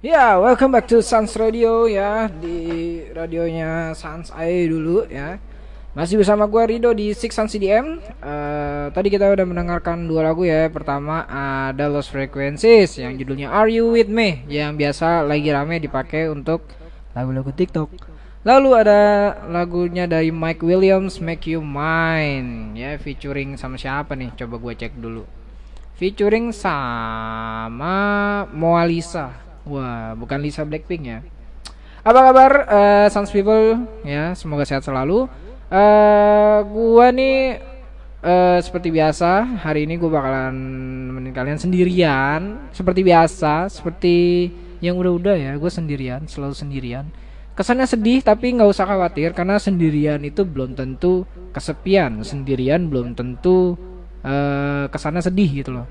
Ya, welcome back to Sans Radio ya di radionya Sans AE dulu ya. Masih bersama gue Rido di Six Sans CDM. Eh, tadi kita udah mendengarkan dua lagu ya. Pertama ada Lost Frequencies yang judulnya Are You With Me yang biasa lagi rame dipakai untuk lagu-lagu TikTok. Lalu ada lagunya dari Mike Williams Make You Mine ya featuring sama siapa nih? Coba gue cek dulu. Featuring sama Moalisa. Wah, bukan Lisa Blackpink ya. Apa kabar uh, Sans People ya? Semoga sehat selalu. Eh gua nih eh seperti biasa hari ini gue bakalan nemenin kalian sendirian seperti biasa seperti yang udah-udah ya gue sendirian selalu sendirian kesannya sedih tapi nggak usah khawatir karena sendirian itu belum tentu kesepian sendirian belum tentu eh kesannya sedih gitu loh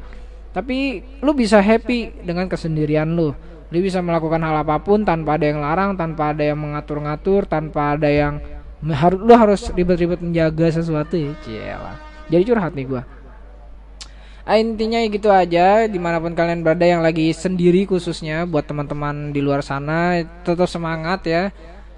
tapi lu bisa happy dengan kesendirian lu lu bisa melakukan hal apa pun tanpa ada yang larang tanpa ada yang mengatur-ngatur tanpa ada yang harus lu harus ribet-ribet menjaga sesuatu ya. Cielah. jadi curhat nih gua. Ah, intinya ya gitu aja. Di mana pun kalian berada yang lagi sendiri khususnya buat teman-teman di luar sana tetap semangat ya.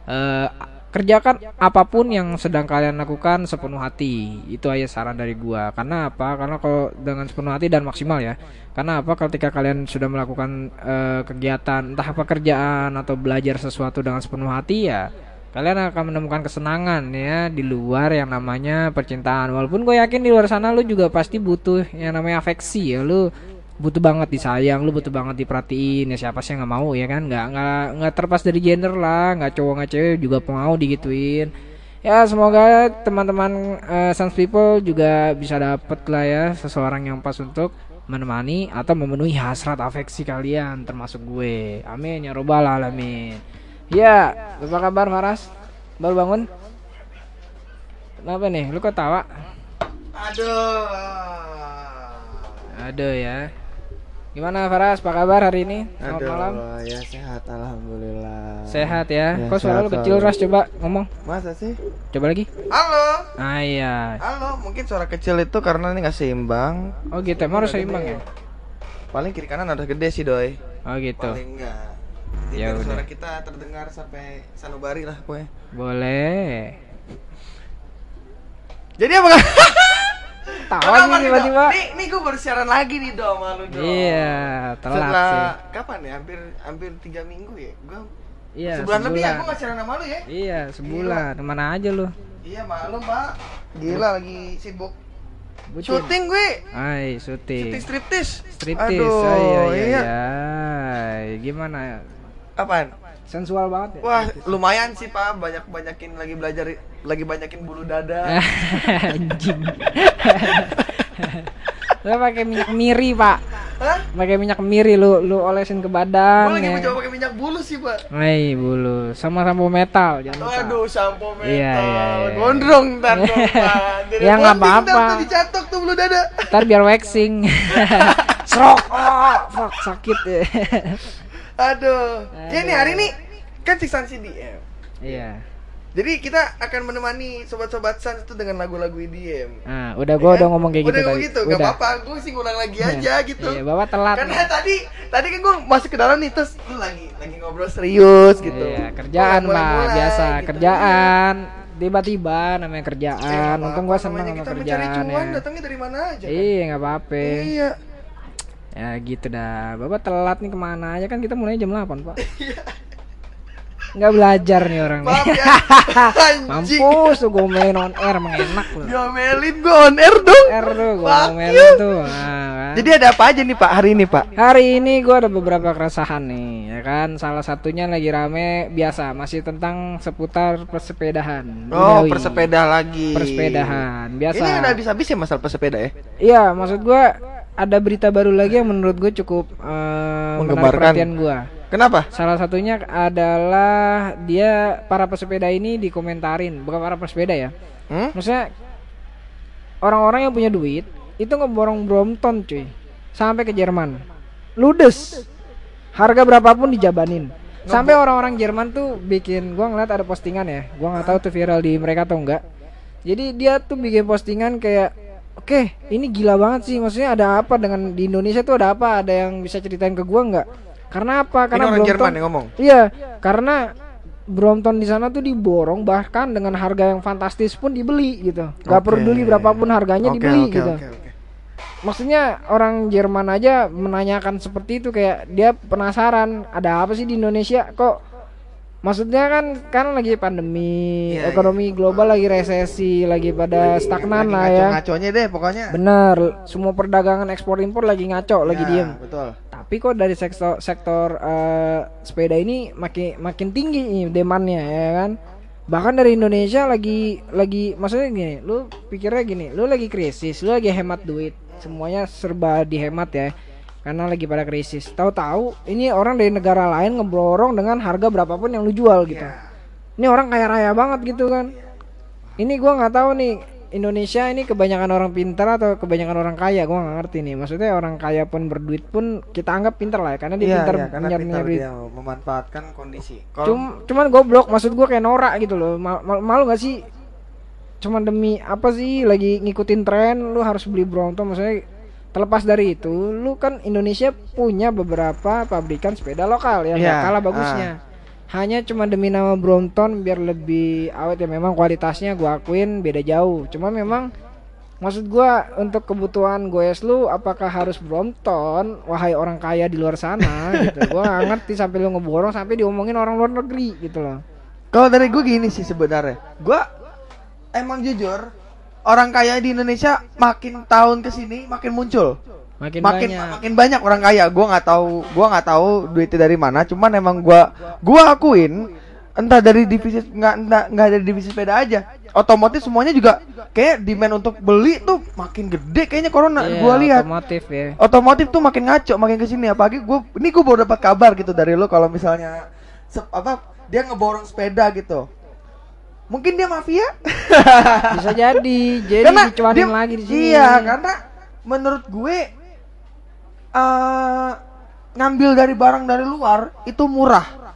Eh, kerjakan apa pun yang sedang kalian lakukan sepenuh hati. Itu aja saran dari gua. Karena apa? Karena kalau dengan sepenuh hati dan maksimal ya karena apa? Ketika kalian sudah melakukan eh, kegiatan entah pekerjaan atau belajar sesuatu dengan sepenuh hati ya kalian akan menemukan kesenangan ya di luar yang namanya percintaan. Walaupun gue yakin di luar sana lu juga pasti butuh yang namanya afeksi ya. Lu butuh banget disayang lu butuh banget diperhatiin ya siapa sih yang nggak mau ya kan? Nggak nggak nggak terpas dari gender lah nggak cowok nggak cewek juga mau digituin. Ya semoga teman-teman uh, Sans People juga bisa dapet lah ya seseorang yang pas untuk menemani atau memenuhi hasrat afeksi kalian termasuk gue. Amin ya robbal alamin. Ya apa kabar Faras? Baru bangun? Kenapa nih? Lu kok tawa? Aduh. aduh ya gimana Faras apa kabar hari ini selamat Aduh, malam ya sehat alhamdulillah. sehat ya, Ya, kok suara lu kecil. Ras coba ngomong Masa sih? coba lagi Halo. ah iya Halo, mungkin suara kecil itu karena ini nggak seimbang. oh gitu emang harus seimbang ya Paling kiri kanan ada gede sih, Doi. oh gitu Paling enggak. Jadi Ya biar udah. suara kita terdengar sampai sanubari lah pokoknya. boleh Jadi apa kan? tawa nih tiba-tiba Nih, nih gue baru siaran lagi nih dong malu dong. iya telat Setelah sih kapan ya? Hampir hampir tiga minggu ya. Gue iya sebulan, lebih ya sebulan. gue nggak siaran sama lu ya. iya sebulan ke mana aja lu Iya maklum pak. Gila lagi sibuk Bucin. syuting gue. Ay, syuting. Syuting striptis. Striptis. Aduh, oh, iya, iya, iya. iya. Gimana? Apaan? Sensual banget ya? Wah, lumayan sih pak. Banyak banyakin lagi belajar, lagi banyakin bulu dada. Anjing. lu pakai minyak miri, Pak. Hah? Pakai minyak miri lu lu olesin ke badan Gue lagi ya. mencoba pakai minyak bulu sih pak. Hai, bulu. Sama sampo metal, jangan lupa. Waduh, sampo metal. Iya, iya, iya. Gondrong ntar dong pak. Ya, nggak bonding apa-apa. dicatok tuh bulu dada. Ntar biar waxing. Serok. Oh, fuck sakit ya. Aduh. Ya nih Aduh. hari ini kan Siksan CDM. Iya. Jadi kita akan menemani sobat-sobat Sans itu dengan lagu-lagu EDM. Nah, udah gua udah ngomong kayak udah gitu ngomong tadi. gitu, gak apa-apa, gue sih ngulang lagi aja gitu. Iya, Bapak telat. Karena nih. tadi tadi kan gue masuk ke dalam nih terus lu lagi lagi ngobrol serius gitu. Iya, kerjaan Pak, mulai-mulai biasa gitu. kerjaan. Tiba-tiba namanya Iya. kerjaan. Eh, Untung gua seneng sama kita mencari kerjaan cuan ya. datangnya dari mana aja kan? Iya, nggak apa-apa. Iya. Ya gitu dah. Bapak telat nih ke mana aja kan kita mulai jam 8, Pak. Nggak belajar nih orang Maaf ya. Mampus tuh gue main on air emang enak loh. Diomelin gue on air dong. Air tuh gue you. tuh. Nah, kan. Jadi ada apa aja nih Pak hari ini Pak? Hari ini gue ada beberapa keresahan nih, ya kan. Salah satunya lagi rame biasa, masih tentang seputar persepedahan. Oh, Duniawi. persepeda lagi. Persepedahan, biasa. Ini udah habis-habis ya masalah pesepeda ya? Iya, maksud gue ada berita baru lagi yang menurut gue cukup eh, menarik perhatian gue. Kenapa? Salah satunya adalah dia para pesepeda ini dikomentarin, bukan para pesepeda ya. Hmm? Maksudnya orang-orang yang punya duit itu ngeborong Brompton cuy sampai ke Jerman. Ludes. Harga berapapun dijabanin. Sampai orang-orang Jerman tuh bikin gua ngeliat ada postingan ya. Gua nggak tahu tuh viral di mereka atau enggak. Jadi dia tuh bikin postingan kayak Oke, ini gila banget sih. Maksudnya ada apa dengan di Indonesia tuh ada apa? Ada yang bisa ceritain ke gua nggak? Karena apa? Karena orang Brompton Jerman yang ngomong? Iya, karena Brompton di sana tuh diborong bahkan dengan harga yang fantastis pun dibeli gitu. Gak Oke. peduli berapapun harganya Oke, dibeli oke, gitu. oke, oke. Maksudnya orang Jerman aja menanyakan seperti itu kayak dia penasaran ada apa sih di Indonesia kok Maksudnya kan kan lagi pandemi, Iya, ekonomi global lagi resesi, lagi pada stagnan Lagi lah ya. Ngaco-ngaconya deh pokoknya. Bener, semua perdagangan ekspor impor lagi ngaco, lagi Ya, diem. Betul. Tapi kok dari sektor sektor eh, sepeda ini makin makin tinggi nih demandnya ya kan. Bahkan dari Indonesia lagi lagi maksudnya gini, lu pikirnya gini, lu lagi krisis, lu lagi hemat duit, semuanya serba dihemat ya. Karena lagi pada krisis. Tahu-tahu ini orang dari negara lain ngeborong dengan harga berapapun yang lu jual gitu. Iya. Ini orang kaya raya banget gitu kan. Ini gua nggak tahu nih Indonesia ini kebanyakan orang pintar atau kebanyakan orang kaya gua nggak ngerti nih. Maksudnya orang kaya pun berduit pun kita anggap pintar lah ya karena dia Iya, pintar iya, pintar punya duit. dia memanfaatkan kondisi. Kalau Cum, cuman goblok maksud gua kayak norak gitu loh. Mal, mal- malu gak sih? Cuman demi apa sih lagi ngikutin tren lu harus beli Brompton maksudnya terlepas dari itu lu kan Indonesia punya beberapa pabrikan sepeda lokal ya nggak Iya, kalah bagusnya. Hanya cuma demi nama Brompton biar lebih awet ya memang kualitasnya gua akuin beda jauh. Cuma memang maksud gua untuk kebutuhan goes lu apakah harus Brompton wahai orang kaya di luar sana gitu. Gua nggak ngerti sampai lu ngeborong sampai diomongin orang luar negeri gitu loh. Kalau dari gue gini sih sebenarnya, gue emang jujur orang kaya di Indonesia makin tahun ke sini makin muncul, Makin, makin banyak. makin banyak orang kaya. Gue nggak tahu, gue nggak tahu duitnya dari mana. Cuman emang gue gue akuin entah dari divisi nggak nggak nggak dari divisi sepeda aja, otomotif semuanya juga kayak demand untuk beli tuh makin gede kayaknya corona. Iya, gue lihat otomotif ya. otomotif tuh makin ngaco makin ke sini apalagi gue ini gue baru dapat kabar gitu dari lo kalau misalnya apa dia ngeborong sepeda gitu mungkin dia mafia? Bisa jadi. Jadi dicuanin dia- lagi di sini. iya karena menurut gue eh ngambil dari barang dari luar itu murah.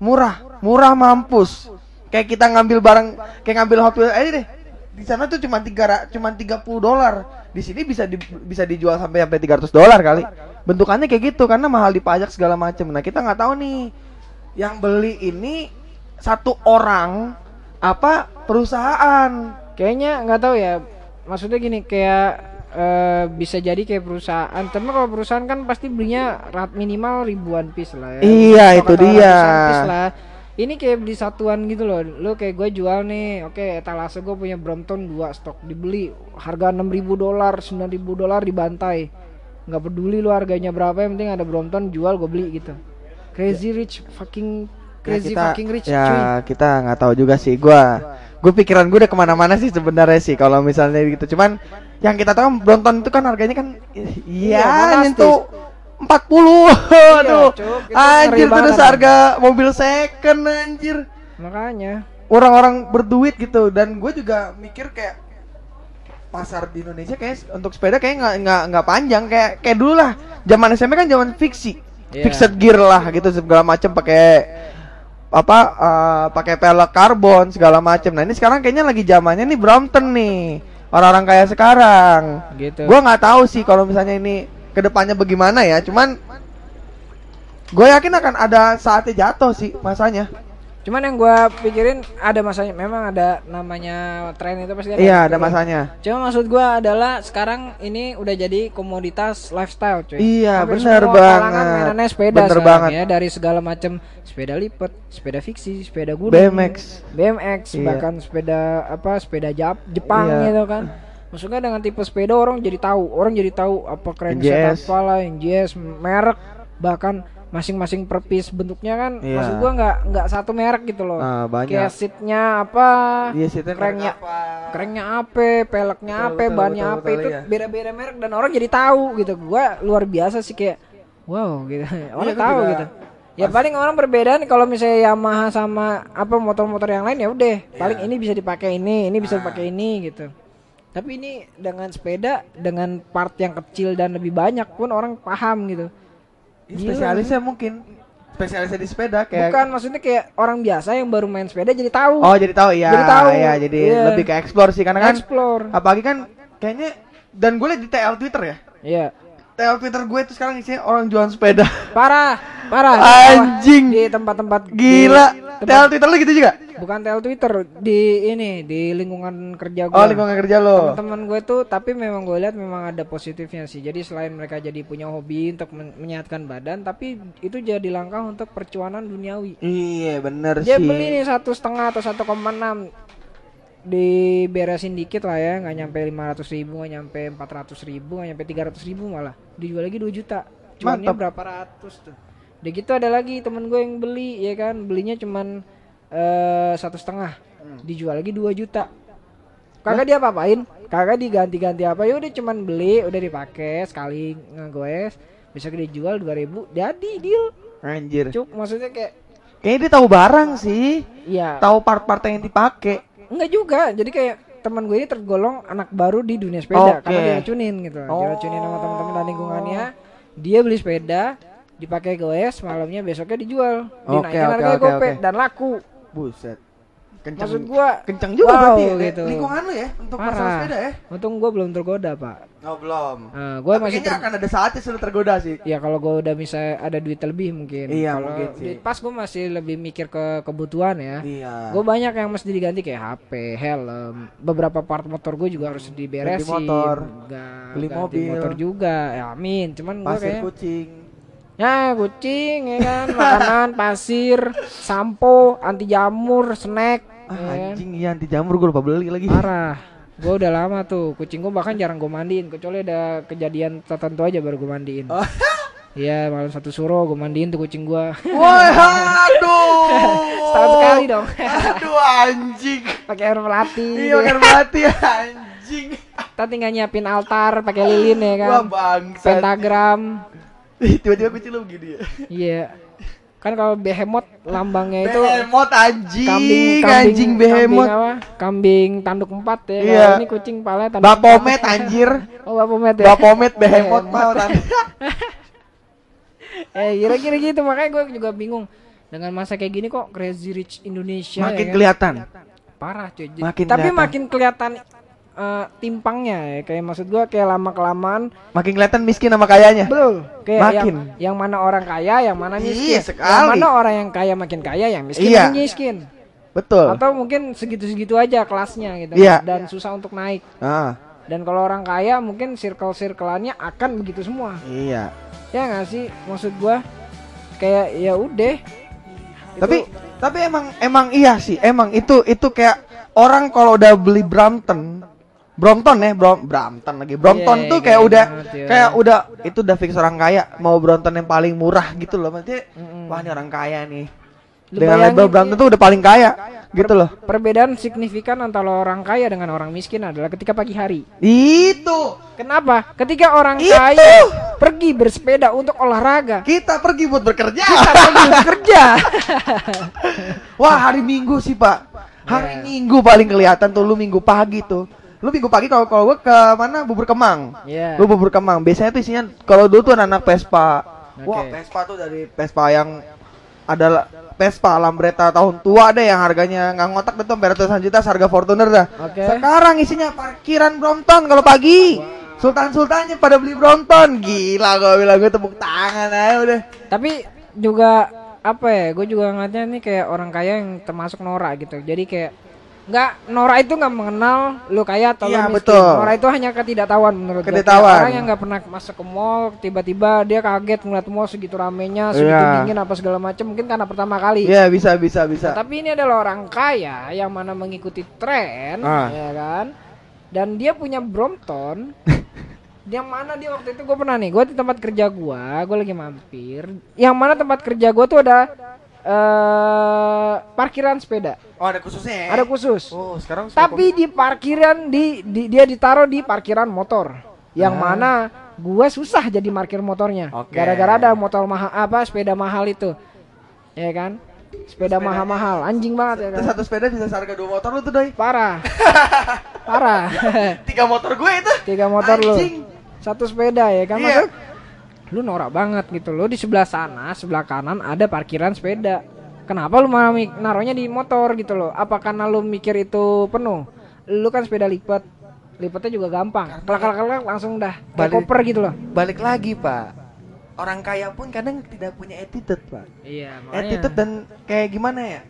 Murah murah mampus. Kayak kita ngambil barang kayak ngambil Hot Wheels. Aja deh. Di sana tuh cuma tiga cuma 30 dolar. Di sini bisa di- bisa dijual sampai sampai 300 dolar kali. Bentukannya kayak gitu karena mahal dipajak segala macam nah kita nggak tahu nih. Yang beli ini satu orang apa perusahaan Kayaknya nggak tahu ya. Maksudnya gini kayak eh, bisa jadi kayak perusahaan. Tapi kalau perusahaan kan pasti belinya rat minimal ribuan piece lah ya. Iya, Stok itu dia. ratusan piece lah. Ini kayak beli satuan gitu loh. Lu kayak gue jual nih. Oke, etalase gue punya Brompton dua stok dibeli harga 6000 dolar, 9000 dolar dibantai. nggak peduli lu harganya berapa yang penting ada Brompton jual gue beli gitu. Crazy rich fucking crazy Ya, kita, fucking rich ya cuy. kita nggak tahu juga sih gua gue pikiran gue udah ke mana-mana sih sebenarnya sih kalau misalnya gitu cuman yang kita tahu kan Brompton itu kan harganya kan Iya, iya fantastis. nyentuh 40 aduh Cuk, itu anjir itu banget. seharga mobil second anjir Makanya orang-orang berduit gitu dan gue juga mikir kayak pasar di Indonesia kayak untuk sepeda kayak nggak nggak nggak panjang kayak kayak dulu lah zaman SMP kan zaman fiksi Iya. fixed gear lah gitu segala macam pakai apa eh, pakai pelek karbon segala macam nah ini sekarang kayaknya lagi zamannya nih Brompton nih. Orang-orang kaya sekarang. Gitu. gue nggak tahu sih kalau misalnya ini ke depannya bagaimana ya. Cuman gue yakin akan ada saatnya jatuh sih masanya Cuman yang gua pikirin ada masanya memang ada namanya tren itu pasti ada. iya ada masanya Cuma maksud gua adalah sekarang ini udah jadi komoditas lifestyle cuy. Iya, Hampir bener semua banget. mainannya sepeda Bener banget. ya dari segala macam sepeda lipat, sepeda fiksi, sepeda gunung, BMX. BMX, Iya. bahkan sepeda apa sepeda Jap Jepang Iya. gitu kan. Maksudnya dengan tipe sepeda orang jadi tahu, orang jadi tahu apa NJS. apa lah, NJS, merek, bahkan masing-masing per piece bentuknya kan Iya. maksud gua nggak nggak satu merek gitu loh. Ah, banyak. Kayak seatnya apa, Iya, seatnya merek kerennya, apa. kerennya apa, peleknya Betul, apa, betul, bannya betul, apa betul, itu iya. beda-beda merek dan orang jadi tahu gitu. Gua luar biasa sih kayak wow gitu. Orang gua tahu gitu. Ya paling orang berbeda nih kalau misalnya Yamaha sama apa motor-motor yang lain ya udah. Paling ini bisa dipakai ini, ini bisa dipakai ini gitu. Tapi ini dengan sepeda dengan part yang kecil dan lebih banyak pun orang paham gitu. Gila. spesialisnya mungkin spesialisnya di sepeda kayak Bukan maksudnya kayak orang biasa yang baru main sepeda jadi tahu. oh jadi tahu ya Jadi tahu. ya jadi Iya. lebih ke explore sih karena kan Explore. apalagi kan kayaknya dan gue liat di TL Twitter ya Iya. tel Twitter gue itu sekarang isinya orang jualan sepeda. Parah, parah. Anjing. Di tempat-tempat Gila. di Tempat- Twitter lu gitu juga? bukan tel Twitter di ini di lingkungan kerja gue. Oh, lingkungan kerja lo. Teman-teman gue tuh tapi memang gue lihat memang ada positifnya sih. Jadi selain mereka jadi punya hobi untuk men- menyehatkan badan, tapi itu jadi langkah untuk percuanan duniawi. Iya, bener Dia sih. beli nih satu setengah atau 1,6 diberesin dikit lah ya nggak nyampe 500 ribu nggak nyampe 400 ribu nggak nyampe 300 ribu malah dijual lagi 2 juta Mantap. berapa ratus tuh udah gitu ada lagi temen gue yang beli ya kan belinya cuman eh, satu setengah dijual lagi 2 juta kagak dia apa-apain kagak diganti-ganti apa ya udah cuman beli udah dipakai sekali ngegoes besok dijual 2000 jadi deal Anjir. cuk maksudnya kayak Kayaknya dia tahu barang sih. ya Tahu part-part yang dipakai. Enggak juga. Jadi kayak teman gue ini tergolong anak baru di dunia sepeda Oke. karena diracunin gitu. Oh. Diracunin sama teman-teman dan lingkungannya. Dia beli sepeda, dipakai goes, malamnya besoknya dijual. Dinaikin oke, harganya oke, gope oke. dan laku. Buset. Kencang. Maksud gua kencang juga wow, berarti ya. gitu. Lingkungan lu ya untuk masalah Parah. sepeda ya. Untung gue belum tergoda, Pak. Oh, belum. Nah, gue Tapi masih ter... akan ada saatnya sudah tergoda sih. Ya kalau gue udah bisa ada duit lebih mungkin. Iya, Kalau mungkin sih. pas gue masih lebih mikir ke kebutuhan ya. Iya. Gue banyak yang mesti diganti kayak HP, helm, beberapa part motor gue juga harus diberesin. Ganti motor, Nggak- beli ganti mobil. motor juga. Ya amin. Cuman Pasir kayak kucing. Ya kucing ya kan, makanan, pasir, sampo, anti jamur, snack. Ah, ya kan. anjing iya anti jamur gue lupa beli lagi. Parah. Gue udah lama tuh. Kucing gue bahkan jarang gue mandiin. Kecuali ada kejadian tertentu aja baru gue mandiin. Oh. Iya malam satu suruh gue mandiin tuh kucing gue. Woi, aduh. Setahun sekali dong. Aduh anjing. Pakai air melati. Iya kan mati anjing. Kita tinggal nyiapin altar pakai lilin ya kan. Wah bangsa. Pentagram. Tiba-tiba kucing lu begini ya. Iya. Kan kalau behemoth lambangnya itu Behemoth anjing. kambing, kambing anjing behemoth. Kambing apa? Kambing tanduk empat ya. Iya. Kalau ini kucing palanya tanduk Bapomet anjir. Oh Bapomet ya. Bapomet behemoth mau eh kira-kira gitu makanya gue juga bingung dengan masa kayak gini kok Crazy Rich Indonesia Makin ya kan? kelihatan. parah cuy. Makin Tapi kelihatan. makin kelihatan eh, timpangnya ya kayak maksud gue kayak lama kelamaan Makin kelihatan miskin sama kayanya. Betul. Kayak Makin. yang, yang mana orang kaya, yang mana Iya, miskin. sekali. Yang mana orang yang kaya makin kaya, yang miskin Iya. makin miskin. Betul. Atau mungkin segitu-segitu aja kelasnya gitu. Iya. Dan susah untuk naik. Ah, Dan kalau orang kaya mungkin circle-circleannya akan begitu semua. iya. Ya nggak sih? Maksud gua kayak ya udah. Tapi tapi emang emang iya sih. Emang itu itu kayak orang kalau udah beli Brampton Brompton ya, Brom, Brampton lagi. Brompton Iya, tuh kayak kayak udah banget, ya. kayak udah itu udah fix orang kaya mau Brompton yang paling murah gitu loh. Maksudnya Mm-mm. wah ini orang kaya nih. Lu Dengan label Brampton tuh udah paling kaya gitu loh. Perbedaan signifikan antara orang kaya dengan orang miskin adalah ketika pagi hari. Itu Kenapa? Ketika orang Itu. kaya pergi bersepeda untuk olahraga, kita pergi buat bekerja. kita pergi bekerja. Wah hari Minggu sih pak Hari Ya. Minggu paling kelihatan tuh lu Minggu pagi tuh Lu Minggu pagi kalau kalau gua ke mana bubur kemang Iya. Lu bubur kemang Biasanya tuh isinya Kalau dulu tuh anak Vespa Wah Oke. Vespa tuh dari Vespa yang Adalah Vespa Lambretta tahun tua deh yang harganya nggak ngotak deh tuh ratusan juta harga Fortuner dah. Oke. Sekarang isinya parkiran Brompton kalau pagi. Sultan-sultannya pada beli Brompton. Gila gua bilang gue tepuk tangan aja udah. Tapi juga apa ya? Gue juga ngeliatnya nih kayak orang kaya yang termasuk Nora gitu. Jadi kayak nggak Nora itu nggak mengenal lu kaya atau Iya, lu miskin. betul. Nora itu hanya ketidaktahuan menurut Ketidaktahuan. Orang yang nggak pernah masuk ke mall, tiba-tiba dia kaget ngeliat mall segitu ramenya, segitu Iya. dingin apa segala macam. Mungkin karena pertama kali. Iya bisa bisa bisa. Tapi ini adalah orang kaya yang mana mengikuti tren, Ah. ya kan? Dan dia punya Brompton. yang mana dia waktu itu gue pernah nih, gue di tempat kerja gue, gue lagi mampir. Yang mana tempat kerja gue tuh ada eh parkiran sepeda, Oh ada khususnya ya? ada khusus. Oh sekarang Tapi di parkiran di, di- dia ditaruh di parkiran motor. Yang Ah. mana gua susah jadi parkir motornya. Oke. Gara-gara ada motor mahal apa sepeda mahal itu. Ya kan? Sepeda mahal-mahal, anjing banget ya kan. satu sepeda bisa seharga dua motor lu tuh doi Parah. Parah. Tiga motor gue itu Tiga motor lu. Anjing. Satu sepeda ya kan Iya. Maksud, Lu norak banget gitu. Lu di sebelah sana, sebelah kanan ada parkiran sepeda. Kenapa lu malah naruhnya di motor gitu loh? Apa karena lu mikir itu penuh? Lu kan sepeda lipat. lipatnya juga gampang kelak kelak kelak langsung dah Balik- koper gitu loh Balik lagi, Pak. Orang kaya pun kadang tidak punya attitude, Pak. iya attitude dan kayak gimana ya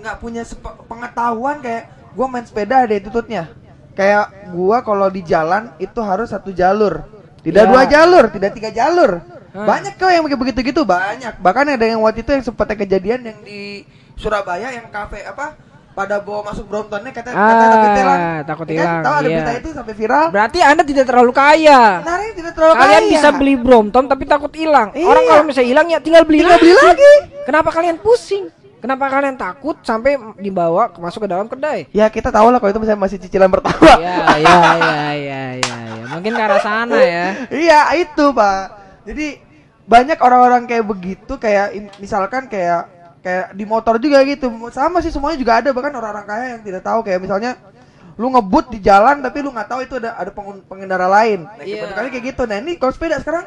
nggak punya pengetahuan kayak gua main sepeda ada attitude-nya kayak gua kalau di jalan itu harus satu jalur tidak Ya. dua jalur tidak tiga jalur Hmm. banyak kok yang begitu begitu banyak bahkan ada yang waktu itu yang sempat kejadian yang di Surabaya yang kafe apa pada bawa masuk Bromptonnya kata kata Ah, takut hilang takut Ya kan? hilang, tahu ada iya. berita itu sampai viral berarti anda tidak terlalu kaya nah tidak terlalu kalian kaya. bisa beli Brompton tapi takut hilang Iya. orang kalau misalnya hilang ya tinggal beli Tinggal lagi. beli lagi. kenapa kalian pusing kenapa kalian takut sampai dibawa masuk ke dalam kedai ya kita tahu lah kalau itu misalnya masih cicilan pertama ya ya ya ya ya ya mungkin ke arah sana ya Iya itu pak. Jadi banyak orang-orang kayak begitu kayak misalkan kayak kayak di motor juga gitu sama sih semuanya juga ada bahkan orang-orang kaya yang tidak tahu kayak misalnya lu ngebut di jalan tapi lu nggak tahu itu ada ada pengen- pengendara lain. Nah, Iya. yeah. kali kayak gitu. Nah ini kalau sepeda sekarang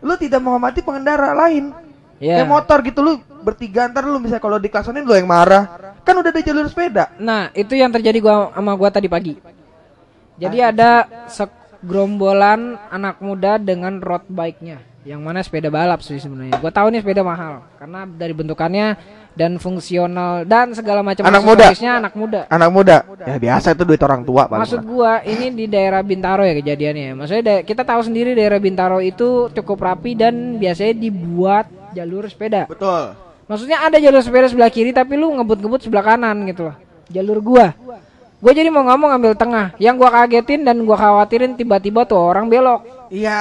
lu tidak menghormati pengendara lain. Iya. Kayak motor gitu lu bertiga ntar lu bisa kalau diklaksonin lu yang marah. Kan udah ada jalur sepeda. Nah, itu yang terjadi gua sama gua tadi pagi. Jadi ada segerombolan anak muda dengan road bike-nya. Yang mana sepeda balap sih sebenarnya. Gua tahu nih sepeda mahal karena dari bentukannya dan fungsional dan segala macam Anak muda. anak muda. Anak muda. Ya biasa itu duit orang tua paling. Maksud gua ini di daerah Bintaro ya kejadiannya. Maksudnya da- kita tahu sendiri daerah Bintaro itu cukup rapi dan biasanya dibuat jalur sepeda. Betul. Maksudnya ada jalur sepeda sebelah kiri tapi lu ngebut-ngebut sebelah kanan gitu loh. Jalur gua. Gua jadi mau ngomong ambil tengah. Yang gua kagetin dan gua khawatirin tiba-tiba tuh orang belok. Iya.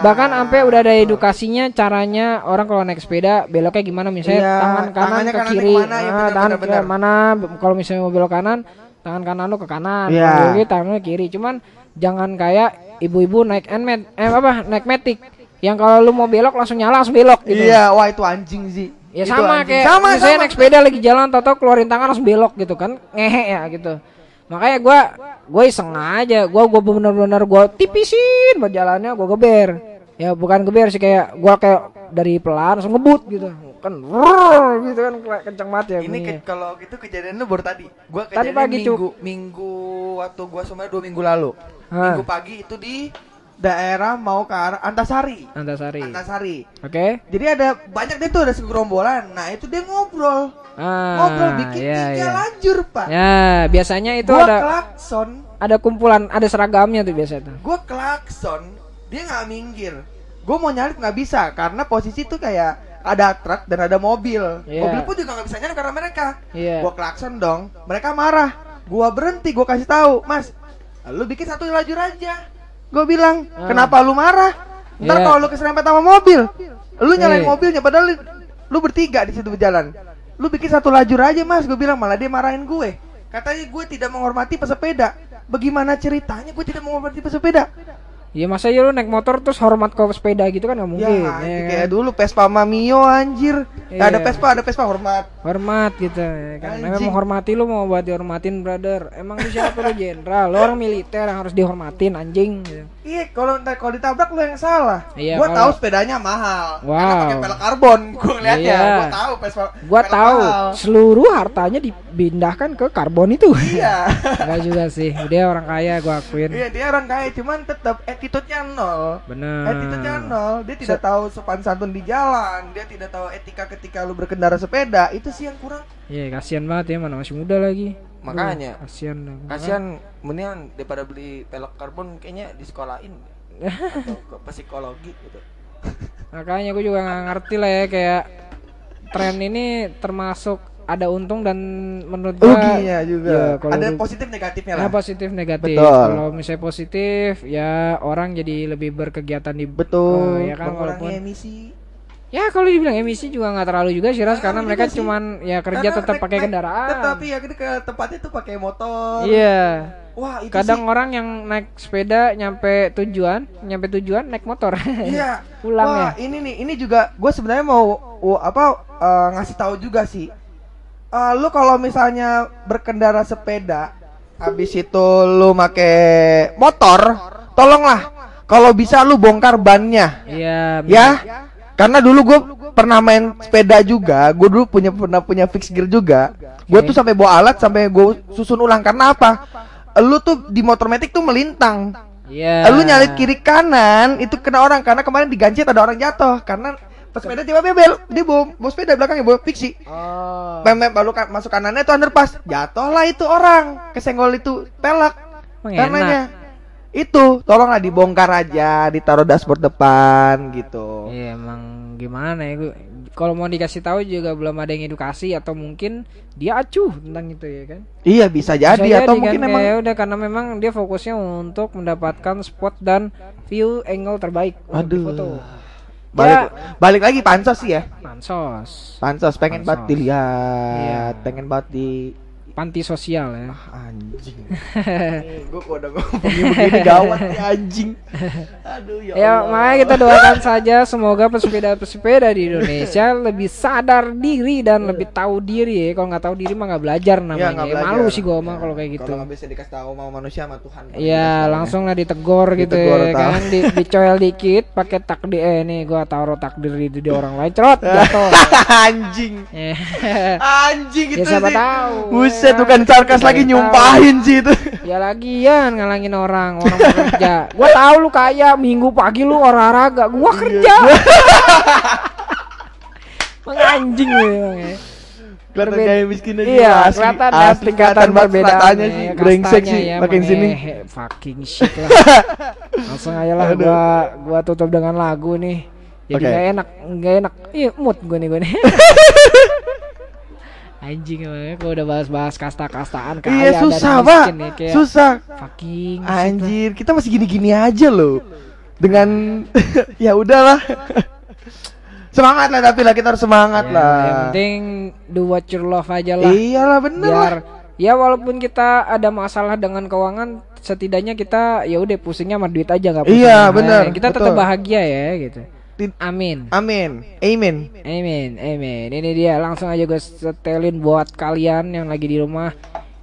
Bahkan sampai udah ada edukasinya caranya orang kalau naik sepeda beloknya gimana misalnya Iya, tangan kanan tangannya ke kiri. ke mana, ya Ah, benar, tangan ke mana kalau misalnya mau belok kanan, tangan kanan lu ke kanan. Iya. Kalau kiri tangan lu ke kiri. Cuman jangan kayak ibu-ibu naik enmet eh apa naik metik yang kalau lu mau belok langsung nyala langsung belok gitu. Iya, wah itu anjing sih. Ya Itu sama anjing. kayak sama, misalnya sama. naik sepeda lagi jalan atau keluarin tangan langsung belok gitu kan ngehe ya gitu. Makanya gua gue iseng aja, gua gua bener-bener gua tipisin buat jalannya gua geber. Ya bukan geber sih kayak gua kayak dari pelan langsung ngebut gitu. Kan rrrr, gitu kan kenceng banget ya Ini ke- kalau gitu kejadian lu baru tadi. Gua Tadi kejadian pagi, minggu minggu waktu gua sebenarnya dua minggu lalu. Hah. Minggu pagi itu di daerah mau ke arah Antasari. Antasari. Antasari. Oke. Jadi ada banyak deh tuh ada segerombolan. Nah, itu dia ngobrol. Ah, ngobrol bikin iya, tiga iya. lajur, Pak. Ya, biasanya itu gua ada klakson, ada kumpulan, ada seragamnya tuh biasa tuh. gua klakson, dia nggak minggir. Gua mau nyalip nggak bisa karena posisi tuh kayak ada truk dan ada mobil. Iya. Mobil pun juga nggak bisa nyalip karena mereka. Iya. Gua klakson dong. Mereka marah. Gua berhenti, gua kasih tahu, "Mas, lu bikin satu lajur aja." Gua bilang, Ah. "Kenapa lu marah? Ntar Iya. kalau lu keserempet sama mobil, lu nyalain Eh. mobilnya padahal lu, lu bertiga di situ berjalan. Lu bikin satu lajur aja, Mas." Gua bilang, malah dia marahin gue. Katanya gue tidak menghormati pesepeda. Bagaimana ceritanya gue tidak menghormati pesepeda? Ya masa ya lu naik motor terus hormat ke sepeda gitu kan nggak mungkin. ya, ya kan? kayak dulu Vespa Mamio anjir. Iya. Ada Vespa, ada Vespa hormat. hormat gitu ya kan Namanya Anjing. menghormati lu mau buat dihormatin brother emang lu siapa lu jenderal lu orang militer yang harus dihormatin anjing gitu. Iya, kalau ntar kalau ditabrak lu yang salah. Iya, gua tahu sepedanya mahal. Wow. Karena pakai pelek karbon. Gua ngeliatnya, Iya. gua tahu Vespa. gua tahu mahal. seluruh hartanya dipindahkan ke karbon itu Iya. Enggak juga sih dia orang kaya gua akuin Iya, dia orang kaya cuman tetap attitude-nya nol. bener Attitude-nya nol. Dia tidak tahu sopan santun di jalan, dia tidak tahu etika ketika lu berkendara sepeda. Itu sih yang kurang. iya kasihan banget ya mana masih muda lagi Makanya. Aduh, kasihan. Kasihan mendingan daripada beli pelek karbon kayaknya di sekolahin atau ke psikologi gitu. makanya gue juga nggak ngerti lah ya kayak tren ini termasuk ada untung dan menurut gua Ruginya juga. ya, kalau Ada positif negatifnya Ya lah. positif negatif. Betul. Kalau misalnya positif ya orang jadi lebih berkegiatan di Betul. Eh, ya kan walaupun emisi. Ya kalau dibilang emisi juga nggak terlalu juga sih Ras Nggak karena terlalu mereka sih. cuman ya kerja Karena tetap pakai kendaraan. Tetapi ya kita ke tempatnya tuh pakai motor. Iya. Wah, itu Kadang sih. orang yang naik sepeda nyampe tujuan, nyampe tujuan naik motor. Iya. Pulang Wah, ya. ini nih, ini juga gue sebenarnya mau uh, apa uh, ngasih tahu juga sih. Uh, lu kalau misalnya berkendara sepeda, habis itu lu make motor, tolonglah kalau bisa lu bongkar bannya, Iya. ya. Karena dulu gue pernah main sepeda juga, gue dulu punya pernah punya fix gear juga. Gue tuh sampai bawa alat sampai gue susun ulang karena apa? lu tuh di motor metik tuh melintang. Iya. Lu nyalip kiri kanan itu kena orang karena kemarin digancet ada orang jatuh karena pesepeda tiba-tiba bel dia bawa, bawa sepeda belakangnya bawa fiksi. Oh. Pem baru masuk kanannya tuh underpass jatuhlah itu orang kesenggol itu pelak karenanya itu tolonglah dibongkar aja ditaruh dashboard depan gitu Iya emang gimana ya kalau mau dikasih tahu juga belum ada yang edukasi atau mungkin dia acuh tentang itu ya kan. iya bisa jadi Bisa atau jadi mungkin kan, emang ya udah karena memang dia fokusnya untuk mendapatkan spot dan view angle terbaik untuk Aduh. foto. balik Ya, balik lagi pansos sih ya pansos. pansos pengen Pansos. banget dilihat Iya. pengen banget di Panti sosial ya. anjing gue kok udah ngomongin begini gawat nih anjing aduh ya, Ya, Allah. makanya kita doakan saja semoga pesepeda-pesepeda di Indonesia lebih sadar diri dan lebih tahu diri ya. Kalau nggak tahu diri mah nggak belajar namanya. Iya, nggak Ya, belajar. Malu sih gua mah kalau kayak gitu. kalau nggak bisa dikasih tahu sama manusia sama Tuhan Iya, langsung lah ditegor gitu Ditegor, ya kan, di, dicoel dikit pakai takdir eh nih gua taruh takdir itu di orang lain, cerot jatuh. anjing anjing Ya, itu siapa sih. tahu, buset ya. bukan sarkas lagi nyumpahin sih itu ya lagian ngalangin orang, orang kerja. Gua tahu lu kaya, minggu pagi lu olahraga, gua Iya. kerja. Emang anjing lu ya. kelihatan kayak miskin aja Iya, kelihatan asli asli kelihatan banget berbeda. stratanya sih brengsek sih makin sini fucking shit lah. Langsung aja lah gua gua tutup dengan lagu nih. Jadi Oke. nggak enak, nggak enak. Iya, mood gue nih gue nih. Anjing emangnya gua udah bahas-bahas kasta-kastaan kaya iya dan susah pak nih, kayak susah fucking lah. anjir kita masih gini-gini aja loh dengan ya udahlah semangat lah tapi lah kita harus semangat Ya, lah Yang penting do what you love aja lah. iyalah bener lah biar ya walaupun kita ada masalah dengan keuangan setidaknya kita ya udah pusingnya sama duit aja nggak pusing Iya, lain. kita betul. tetap bahagia ya gitu amin amin amin amin amin ini dia langsung aja gue setelin buat kalian yang lagi di rumah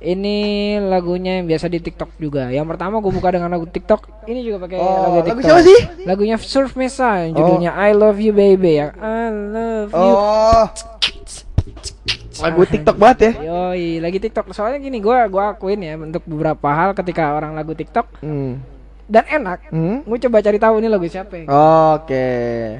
ini lagunya yang biasa di TikTok juga. Yang pertama gue buka dengan lagu TikTok. Ini juga pakai Oh, lagu lagu TikTok. siapa sih? Lagunya Surf Mesa yang judulnya I Love You Baby yang I Love You. oh lagu TikTok banget ya Yoi, lagi TikTok. Soalnya gini, gua gua akuin ya untuk beberapa hal ketika orang lagu TikTok hmm. Dan enak, Hmm? gue coba cari tahu ini lagu siapa. ya. Oke.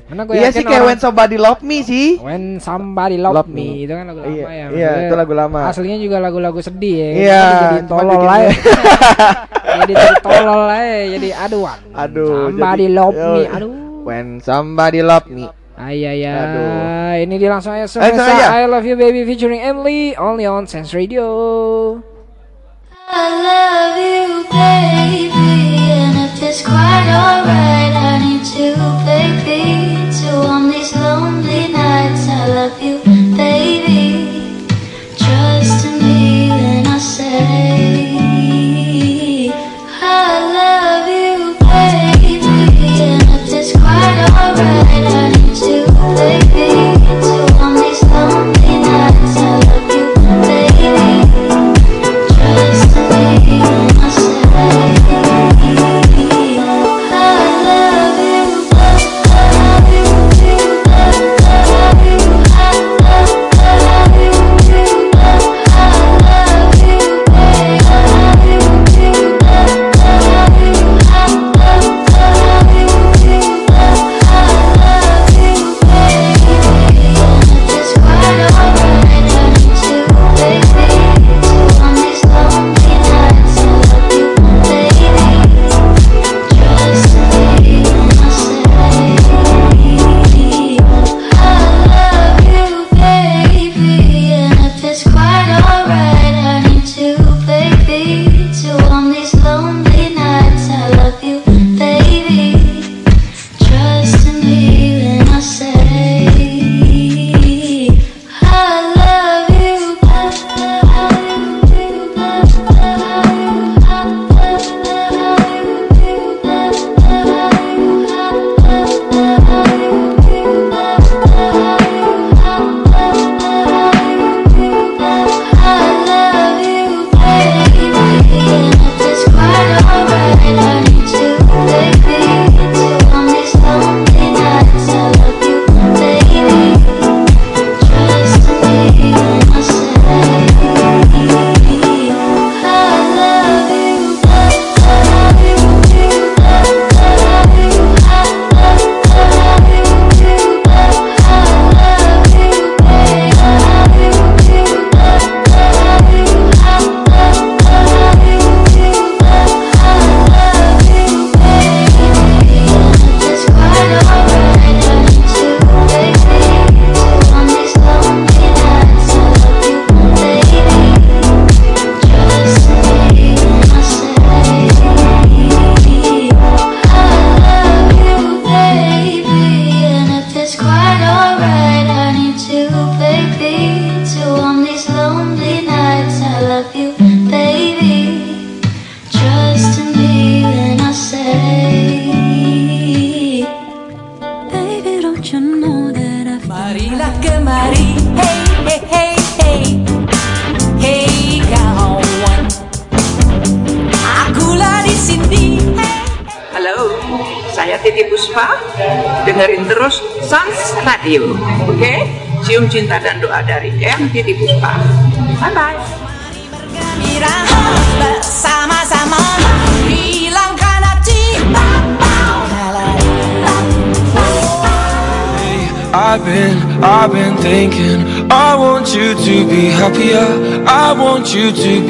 Karena gue Iya sih kayak orang- When Somebody Love Me sih. When Somebody Love, Love Me. Me. itu kan lagu lama Iya, ya. iya, itu lagu lama. Aslinya juga lagu-lagu sedih ya. Iya, cuma tolol aja. jadi jadi tolol aja, jadi aduan. Aduh. Somebody jadi- Love Me. Aduh. When Somebody Love Me. Ay ay ay. Aduh. Ini dia langsung aja. Semesta I Love You Baby featuring Emily only on Sense Radio. I love you, baby, it's quite alright, I need to baby pizza on these lonely nights. I love you,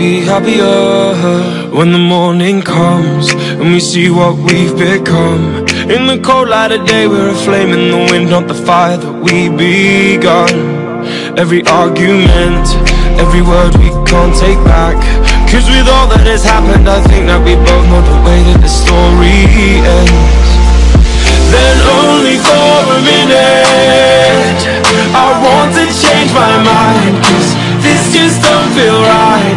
be happier When the morning comes And we see what we've become. In the cold light of day We're a flame in the wind Not the fire that we begun. Every argument Every word we can't take back. Cause with all that has happened I think that we both know the way that the story ends. Then only for a minute I want to change my mind. Cause this just don't feel right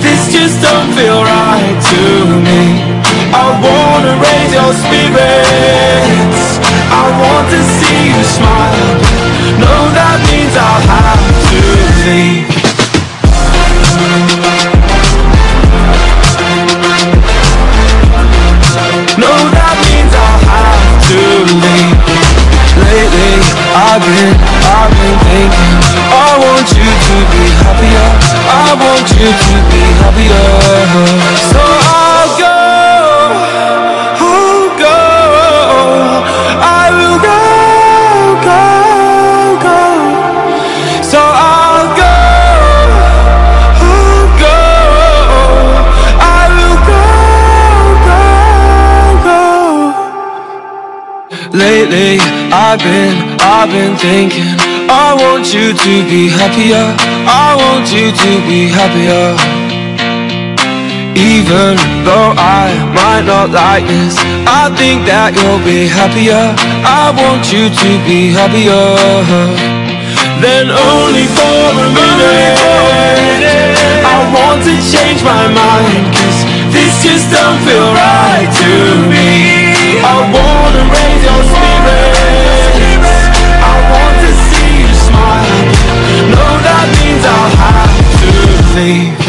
this just don't feel right to me. I wanna raise your spirits. I want to see you smile. No, that means I'll have to leave. No, that means I'll have to leave. Lately, I've been, I've been thinking I want you to be happier. I want you to be happier. So I'll go I'll go. I will go, go, go. So I'll go I'll go. I will go, go, go. Lately, I've been, I've been thinking I want you to be happier. I want you to be happier. Even though I might not like this I think that you'll be happier. I want you to be happier Then only for a minute. I want to change my mind believe.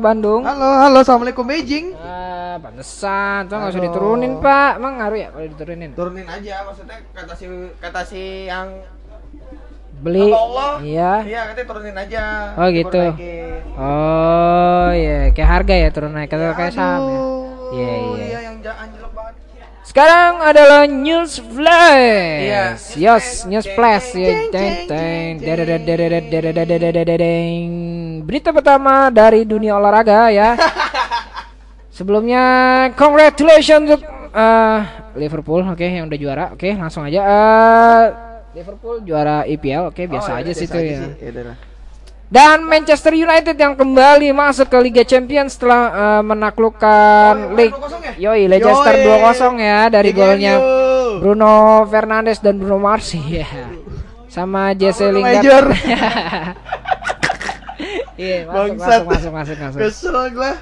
Bandung. Halo, halo, assalamualaikum Beijing. Ah, pantesan. Tuh nggak usah diturunin, Pak. Emang ngaruh ya kalau diturunin? Turunin aja, maksudnya kata si kata si yang Beli. Kata Allah. Iya. Iya, katanya turunin aja. Oh, gitu. Oh, iya, kayak harga ya turun naik atau kayak saham ya. Iya, iya. Iya, yang anjlok. Sekarang adalah news flash. Yes, news flash ya. Teng teng. Berita pertama dari dunia olahraga ya. Sebelumnya congratulations untuk uh, Liverpool, oke yang udah juara. Oke, langsung aja uh, Liverpool juara EPL. Oke, biasa aja sih itu ya. Dan Manchester United yang kembali masuk ke Liga Champions setelah eh, menaklukkan Oh, League. 2-0 ya? Yoi, Leicester Yoi. 2-0 ya dari golnya. Bruno Fernandes dan Bruno Mars ya. Sama Jesse Lingard. Iya, masuk, Bangsat. masuk, masuk, masuk, masuk. Kesel gua.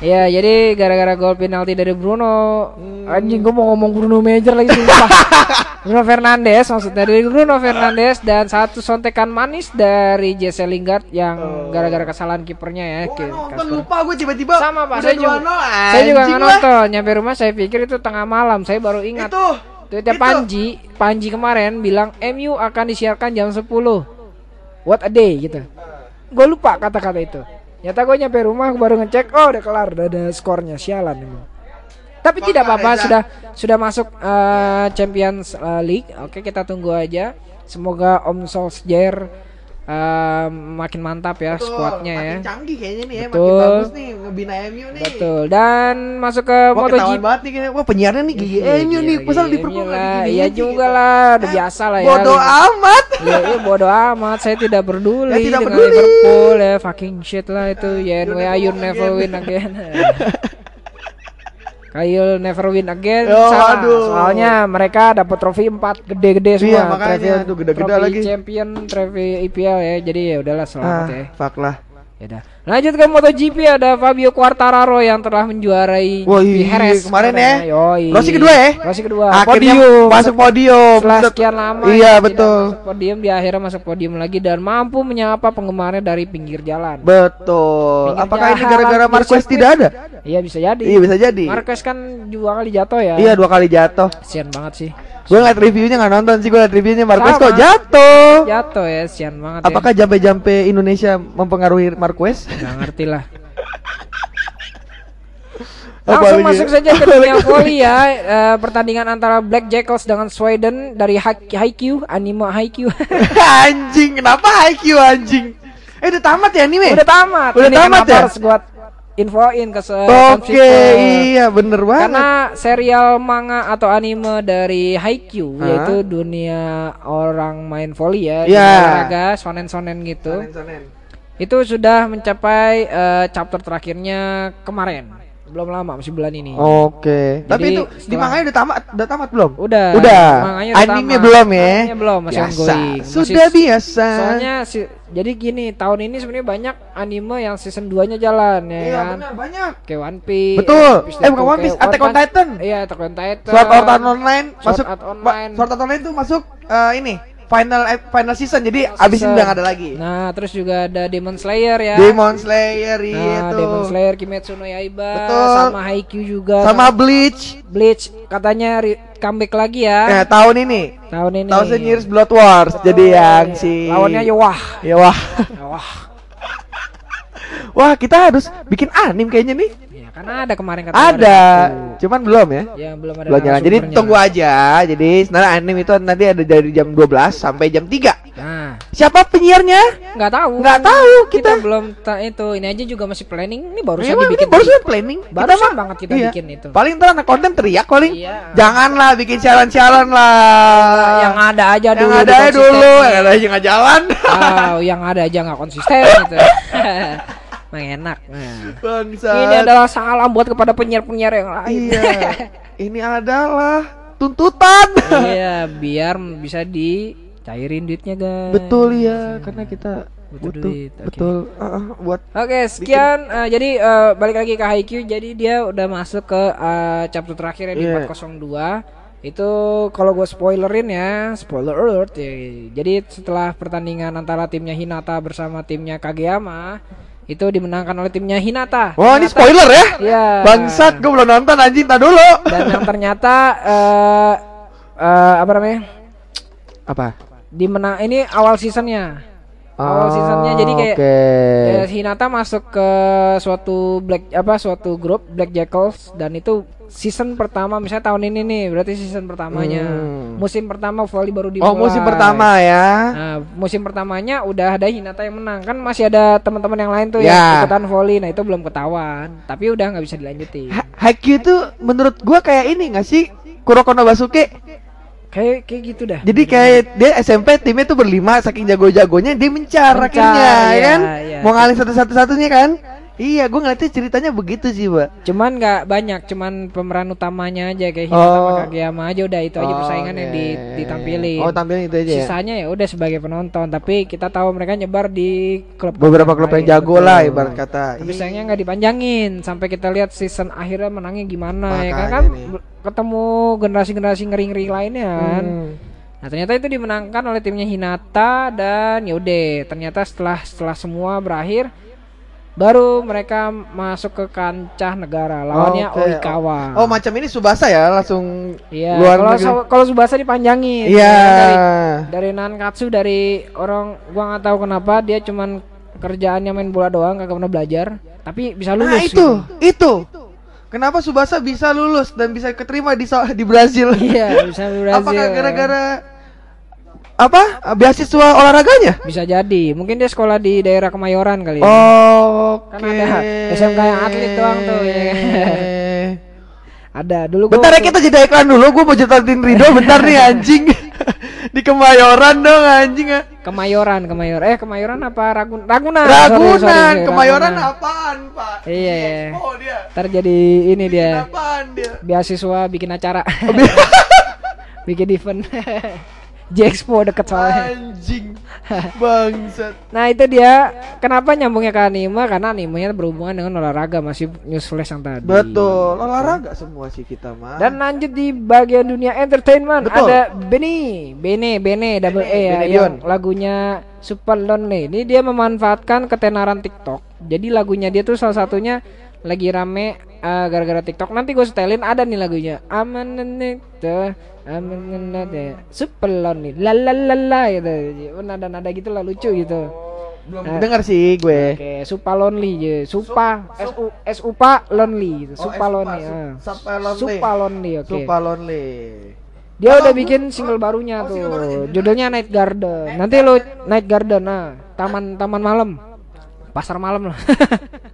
Iya, jadi gara-gara gol penalti dari Bruno, Hmm. anjing gua mau ngomong Bruno Major lagi sumpah. Bruno Fernandes maksudnya dari Bruno Fernandes dan satu sontekan manis dari Jesse Lingard yang gara-gara kesalahan kipernya ya. Nonton Kasper. lupa gue tiba-tiba. Sama Pak, saya juga 2-0, saya juga nggak nonton. Nyampe rumah saya pikir itu tengah malam. Saya baru ingat. Itu. Tweetnya itu. Panji, Panji kemarin bilang MU akan disiarkan jam 10 What a day gitu Gue lupa kata-kata itu Nyata gue nyampe rumah baru ngecek Oh udah kelar udah ada skornya Sialan emang. Tapi tidak apa-apa sudah sudah masuk eh, Champions eh, League. Oke kita tunggu aja. Semoga Om Solskjaer eh, makin mantap ya Betul, skuadnya ya Makin canggih kayaknya nih ya, makin Betul. bagus nih ngebina MU nih. Betul dan masuk ke Wah MotoGP banget nih kayaknya. Wah penyiarnya nih gigi Iya, MU nih. iya, Pasal iya, Liverpool iya lagi lah. Iya nih, juga gitu. lah, udah biasa lah ya. Bodoh amat. Ya, iya bodo amat, saya tidak peduli Ya, tidak dengan peduli. Liverpool ya, fucking shit lah itu. Ya, you'll anyway, never you never win again. Kayak never win again Oh, salah. aduh. Soalnya mereka dapat trofi 4 gede-gede semua. Iya, makanya. Aduh, gede-gede trofi lagi. champion, trofi IPL ya. Jadi ya udahlah selamat Ah, ya. fuck lah. Ya udah. Lanjut ke MotoGP ada Fabio Quartararo yang telah menjuarai Wah, GP Jerez kemarin ya. Yoi. Rossi kedua ya? Rossi kedua. Akhirnya podium. masuk podium. Setelah Set- sekian lama Iya, ya, betul. masuk podium di akhirnya masuk podium lagi dan mampu menyapa penggemarnya dari pinggir jalan. Betul. Pinggir Apakah ini jalan, gara-gara pinggir Marquez tidak ada? Iya bisa jadi. Iya bisa jadi. Marquez kan dua kali jatuh ya. Iya dua kali jatuh. Sian banget sih. Gue ngeliat reviewnya nggak nonton sih. Gue ngeliat reviewnya Marquez Sama. kok jatuh. Jatuh ya, sian banget Apakah jampe-jampe Indonesia mempengaruhi Marquez? ya. Gak ngerti lah. Langsung masuk saja ke dunia volley ya. Eh, pertandingan antara Black Jackals dengan Sweden dari Hai- Haikyuu, anime Haikyuu. anjing, kenapa IQ anjing? Eh udah tamat ya anime? Udah tamat. Udah Ini tamat ya? Harus gua infoin ke Oke, Sunflipper. iya bener banget. Karena serial manga atau anime dari Haikyuu Hah? yaitu dunia orang main volley ya, dunia olahraga sonen-sonen gitu. Itu sudah mencapai eh, chapter terakhirnya kemarin. Belum lama, masih bulan ini. Oke. Tapi Jadi, itu di setelah- manganya udah tamat, udah tamat belum? Udah. Udah. Manganya udah Anime tamat. belum ya? Animenya belum, masih biasa. ongoing. Masih- Sudah biasa. Soalnya si, jadi gini, tahun ini sebenarnya banyak anime yang season 2-nya jalan ya Iya kan. benar banyak. Kayak One Piece. Betul. One Piece Eh, bukan itu, One Piece, Attack on Titan. Iya, Attack on Titan. Sword Art Online Sword masuk Art Online. Sword Art Online tuh masuk eh, ini final eh, final season. Jadi Season. abis ini udah gak ada lagi. Nah, terus juga ada Demon Slayer ya. Demon Slayer Nah, itu. Demon Slayer, Kimetsu no Yaiba, Betul. sama Haikyuu juga. Sama Bleach. Bleach katanya comeback lagi Eh, ya tahun ini. tahun ini. Thousand Years Blood Wars. Jadi yang si Lawannya Yowah. Ya wah. Yowah. Wah, kita harus bikin anim kayaknya nih. Ya, karena ada kemarin kata Ada, cuman belum ya. Ya, belum ada. Belum jalan. Jadi tunggu aja. Jadi sebenarnya anim itu nanti ada dari jam 12 sampai jam 3. Nah, Siapa penyiarnya? nggak tahu. Nggak tahu kita. belum ta- itu. Ini aja juga masih planning. Ini baru saja Memang ini dibikin. barusan planning. Barusan mah- banget kita iya. bikin itu. Paling ntar anak konten teriak paling. Iya. Janganlah bikin siaran-siaran lah. yang ada aja yang dulu. ada aja konsisten. dulu, yang ada aja nggak jalan. Wow, yang ada aja nggak konsisten gitu. Emang enak. Nah. Bangsa. Ini adalah salam buat kepada penyiar-penyiar yang lain. Iya. ini adalah tuntutan. iya, biar bisa dicairin duitnya, guys. Betul ya, karena kita Butuh butuh, duit, oke. betul ah, buat Oke, sekian eh, jadi eh, balik lagi ke Haikyuu. Jadi dia udah masuk ke eh, chapter terakhir ya di Iya. 402. Itu kalau gue spoilerin ya, spoiler alert ya. Jadi setelah pertandingan antara timnya Hinata bersama timnya Kageyama itu dimenangkan oleh timnya Hinata. Wah, ini Hinata- spoiler ya? Iya. Bangsat, gue belum nonton anjing, tak dulu. Dan yang ternyata eh eh, apa namanya? Apa? Dimenang ini awal seasonnya. Awal seasonnya jadi kayak Oke. Ya, Hinata masuk ke suatu black apa suatu grup Black Jackals dan itu season pertama misalnya tahun ini nih berarti season pertamanya Hmm. musim pertama volley baru dimulai. Oh, musim pertama ya. Nah, musim pertamanya udah ada Hinata yang menang kan masih ada teman-teman yang lain tuh Ya. yang ikutan volley nah itu belum ketahuan tapi udah nggak bisa dilanjutin Ha- Haikyuu itu menurut gua kayak ini gak sih? Kuroko no Basuke. kayak kayak gitu dah Jadi kayak dia SMP timnya tuh berlima saking jago-jagonya dia mencar, Mencar, akhirnya ya kan? iya. Mau ngalih satu-satu-satunya kan? Iya, gua ngeliatnya ceritanya begitu sih, Mbak. cuman nggak banyak cuman pemeran utamanya aja kayak Hinata sama Oh. Kageyama aja udah itu aja Oh, persaingan yang di, oke. ditampilin Oh, tampilin itu aja ya. sisanya ya udah sebagai penonton tapi kita tahu mereka nyebar di klub Beberapa klub yang jago lah ibarat kata. tapi sayangnya nggak dipanjangin sampai kita lihat season akhirnya menangnya gimana ya kan kan ketemu generasi-generasi ngeri-ngeri lainnya kan. Hmm. Nah ternyata itu dimenangkan oleh timnya Hinata dan yaudah ternyata setelah setelah semua berakhir baru mereka masuk ke kancah negara lawannya Oke. Oikawa. Oh, macam ini Subasa ya, langsung Iya, luar kalau. Su- kalau Subasa dipanjangin. Iya. ya, Dari, dari Nankatsu dari orang gua nggak tahu kenapa dia cuman kerjaannya main bola doang kagak pernah belajar, tapi bisa lulus. Nah, itu, gitu. itu. Kenapa Subasa bisa lulus dan bisa keterima di di Brazil? Iya, bisa di Brazil. Apakah gara-gara apa? Beasiswa olahraganya? bisa jadi. Mungkin dia sekolah di daerah Kemayoran kali ya. Oh, Kan ada SMK yang atlet doang tuh, ya? Ada dulu gua Bentar ya kita jadi iklan dulu, gue mau jelasin Rido bentar nih anjing Di Kemayoran dong anjing Kemayoran, Kemayoran. Eh, Kemayoran apa Ragun Ragunan? Ragunan, sorry, sorry, Kemayoran Ragunan. apaan pak? Iya. Oh dia, Ntar jadi ini dia. apaan dia? beasiswa bikin acara Oh, bikin event J-Expo deket soalnya. Anjing, bangsat. Nah itu dia. Kenapa nyambungnya ke anime? Karena animenya berhubungan dengan olahraga masih news flash yang tadi. Betul, olahraga semua sih kita mah. Dan lanjut di bagian dunia entertainment Betul. ada Bene Bene Bene double E ya Bene yang lagunya Super Lonely. Ini dia memanfaatkan ketenaran TikTok. Jadi lagunya dia tuh salah satunya lagi rame eh, gara-gara TikTok. Nanti gue setelin ada nih lagunya. Aman tuh Aman Super Lonely la la la la gitu nada nada gitu lah lucu gitu Belum Nah. denger sih gue Oke, Supa Lonely ya. Supa S U S Upa Lonely gitu. Oh, Supa S-Upa, Lonely. Su- ah. Supa Lonely. Supa Lonely, oke. Supa Lonely Dia udah bikin single barunya Oh, tuh. single barunya. Judulnya Night Garden. Nanti lu Night Garden nah, taman taman malam. Pasar malam lah.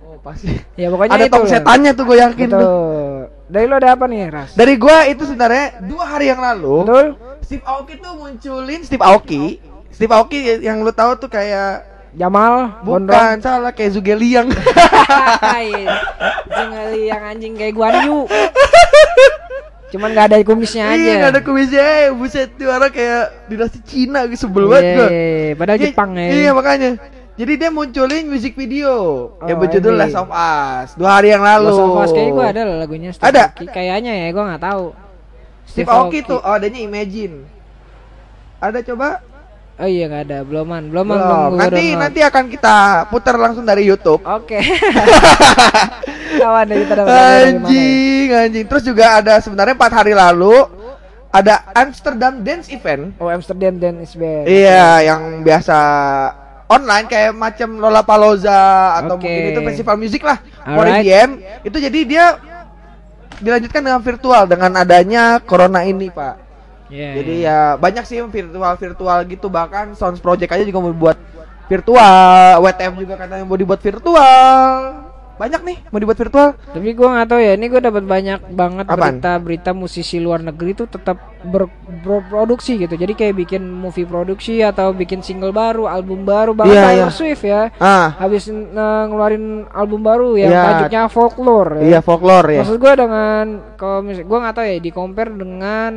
Oh pasti ya pokoknya Ada tong setannya tuh gue yakin tuh. Dari lo ada apa nih, Ras? Dari gue itu sebenarnya dua hari yang lalu Betul? Steve Aoki tuh munculin Steve Aoki Steve Aoki yang lu tahu tuh kayak Jamal, bukan salah kayak Zugeliang Jangan yang anjing kayak Guan Yu. Cuman nggak ada kumisnya aja. Iya gak ada kumisnya eh, Buset tuh orang kayak dinasti Cina gitu Sebel banget gue Iya, padahal Iya, Jepang ya. Iya makanya Jadi dia munculin music video Yang Oh, berjudul MV. Last of Us Dua hari yang lalu. Last of Us kayaknya gue ada lah lagunya Steve Ada? Aoki. Kayaknya ya gue nggak tahu. Steve Aoki tuh Oh adanya Imagine. Ada coba? Oh iya nggak ada. Belum. belum gua Nanti download. nanti akan kita putar langsung dari YouTube. Oke. Kawan dari ya? Anjing anjing. Terus juga ada sebenarnya empat hari lalu Ada Amsterdam Dance Event. Oh Amsterdam dan Isbel Iya yang biasa online kayak macam Lollapalooza atau Oke. mungkin itu festival musik lah Alright. Foreign itu jadi dia dilanjutkan dengan virtual dengan adanya corona ini pak Iya, jadi ya banyak sih virtual virtual gitu bahkan Sounds Project aja juga mau buat virtual WTF juga katanya mau dibuat virtual banyak nih mau dibuat virtual Tapi gue nggak tahu ya Ini gue dapat banyak banget Apaan? berita-berita musisi luar negeri tuh tetap ber- berproduksi gitu Jadi kayak bikin movie produksi Atau bikin single baru, album baru Bahkan Iya, Taylor iya. Swift ya ah Habis eh, ngeluarin album baru yang Iya. tajuknya Folklore ya. iya folklore ya Maksud gue dengan kalau mis- gue nggak tahu ya di compare dengan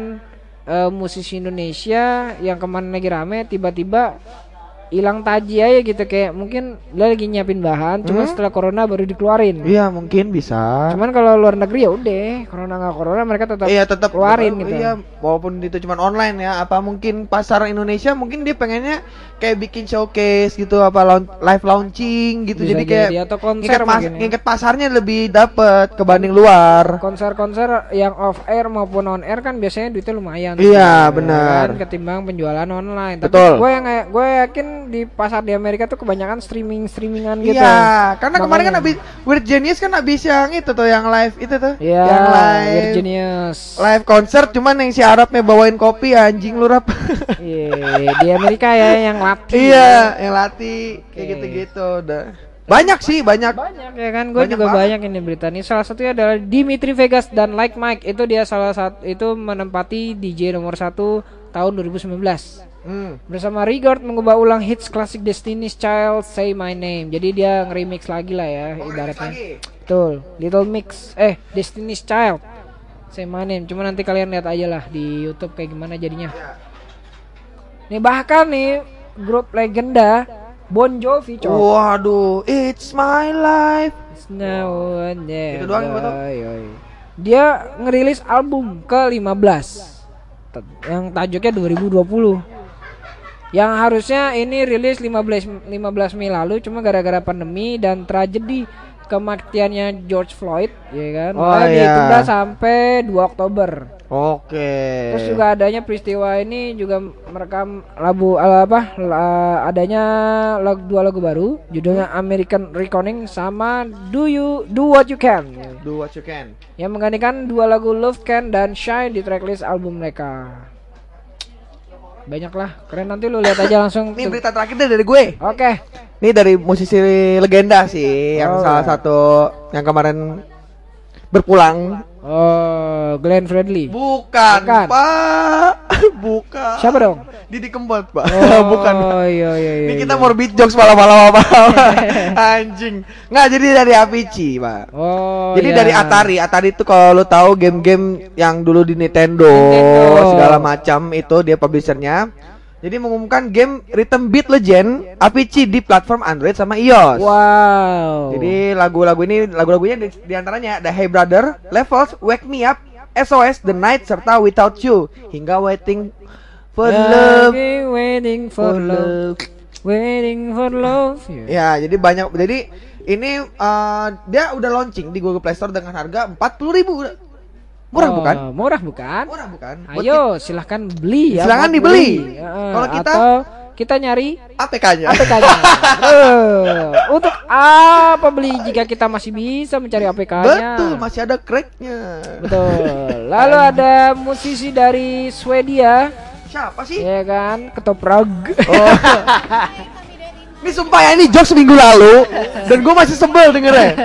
eh, musisi Indonesia yang kemarin lagi rame tiba-tiba hilang taji aja gitu kayak mungkin dia lagi nyiapin bahan cuma Hmm? setelah corona baru dikeluarin. iya mungkin bisa Cuman kalau luar negeri ya udah corona nggak corona mereka tetap Iya tetap keluarin gitu. Iya, walaupun itu cuma online ya. Apa mungkin pasar Indonesia mungkin dia pengennya kayak bikin showcase gitu, apa laun- live launching gitu. Bisa jadi kayak jadi, atau konser pas- ya. pasarnya lebih dapet kebanding luar. konser-konser yang off air maupun on air kan biasanya duitnya lumayan. Iya, tuh, benar. kan, ketimbang penjualan online. Tapi Betul. gue yang gue yakin di pasar di Amerika tuh kebanyakan streaming streamingan gitu. Iya, karena kemarin kan Makanya. habis Weird Genius kan habis yang itu tuh yang live itu tuh. Iya, yang live Virginius. live konser cuman yang si Arabnya bawain kopi anjing lu rap. Iya, di Amerika ya yang latih. iya, yang latih kayak Oke. gitu-gitu udah. Banyak sih, banyak. Banyak ya kan, gue juga banget. banyak ini berita ini. Salah satunya adalah Dimitri Vegas dan Like Mike itu dia salah satu itu menempati DJ nomor satu tahun 2019. Hmm. Bersama Rigard mengubah ulang hits klasik Destiny's Child Say My Name. Jadi dia nge-remix lagi lah ya ibaratnya. lagi. Betul. Little Mix eh Destiny's Child Say My Name. Cuma nanti kalian lihat aja lah di YouTube kayak gimana jadinya. Nih bahkan nih grup legenda Bon Jovi cowok. Waduh, it's my life. Now and then. Itu doang yang oi. dia ngerilis album ke-15 T- yang tajuknya 2020 yang harusnya ini rilis 15 15 Mei lalu cuma gara-gara pandemi dan tragedi kematiannya George Floyd ya kan Oh, makanya iya. ditunda sampai 2 Oktober Oke. Terus juga adanya peristiwa ini juga merekam lagu eh, apa la- adanya lagu, dua lagu baru judulnya American Reckoning sama Do You Do What You Can Do what you can. yang menggantikan dua lagu Love Can dan Shine di tracklist album mereka. Banyak lah, keren nanti lu lihat aja langsung. Ini berita terakhir deh dari gue. Oke, Ini dari musisi legenda sih, yang Oh. salah satu yang kemarin berpulang. Oh Glenn Fredly. Bukan, Bukan. Pak. Bukan. Siapa dong? Didi Kempot, Pak. Oh, Bukan. iya iya iya. Ini kita iya. morbid jokes malam-malam apa Anjing. Nggak jadi dari Avicii, Pak. Oh. Jadi iya. dari Atari, Atari itu kalau lo tahu game-game yang dulu di Nintendo, Nintendo. segala macam itu dia publishernya. Jadi mengumumkan game Rhythm Beat Legend Avicii di platform Android sama iOS. Wow. Jadi lagu-lagu ini lagu-lagunya di, di antaranya ada Hey Brother, Levels, Wake Me Up, SOS, The Night serta Without You hingga Waiting for Love. Waiting for love, waiting for love. Ya, jadi banyak jadi ini eh, dia udah launching di Google Play Store dengan harga 40.000 udah. Murah Oh, bukan? Murah bukan? Murah bukan? Ayo silahkan beli ya. Silahkan dibeli. Heeh, Kalau kita- atau kita nyari APK-nya. APK-nya. Eh, untuk apa beli jika kita masih bisa mencari APK-nya? Betul, masih ada cracknya. Betul. Lalu ada musisi dari Swedia, Siapa sih? ya kan, ketoprak. Oh. Ini sumpah ya ini jokes minggu lalu dan gue masih sebel dengernya.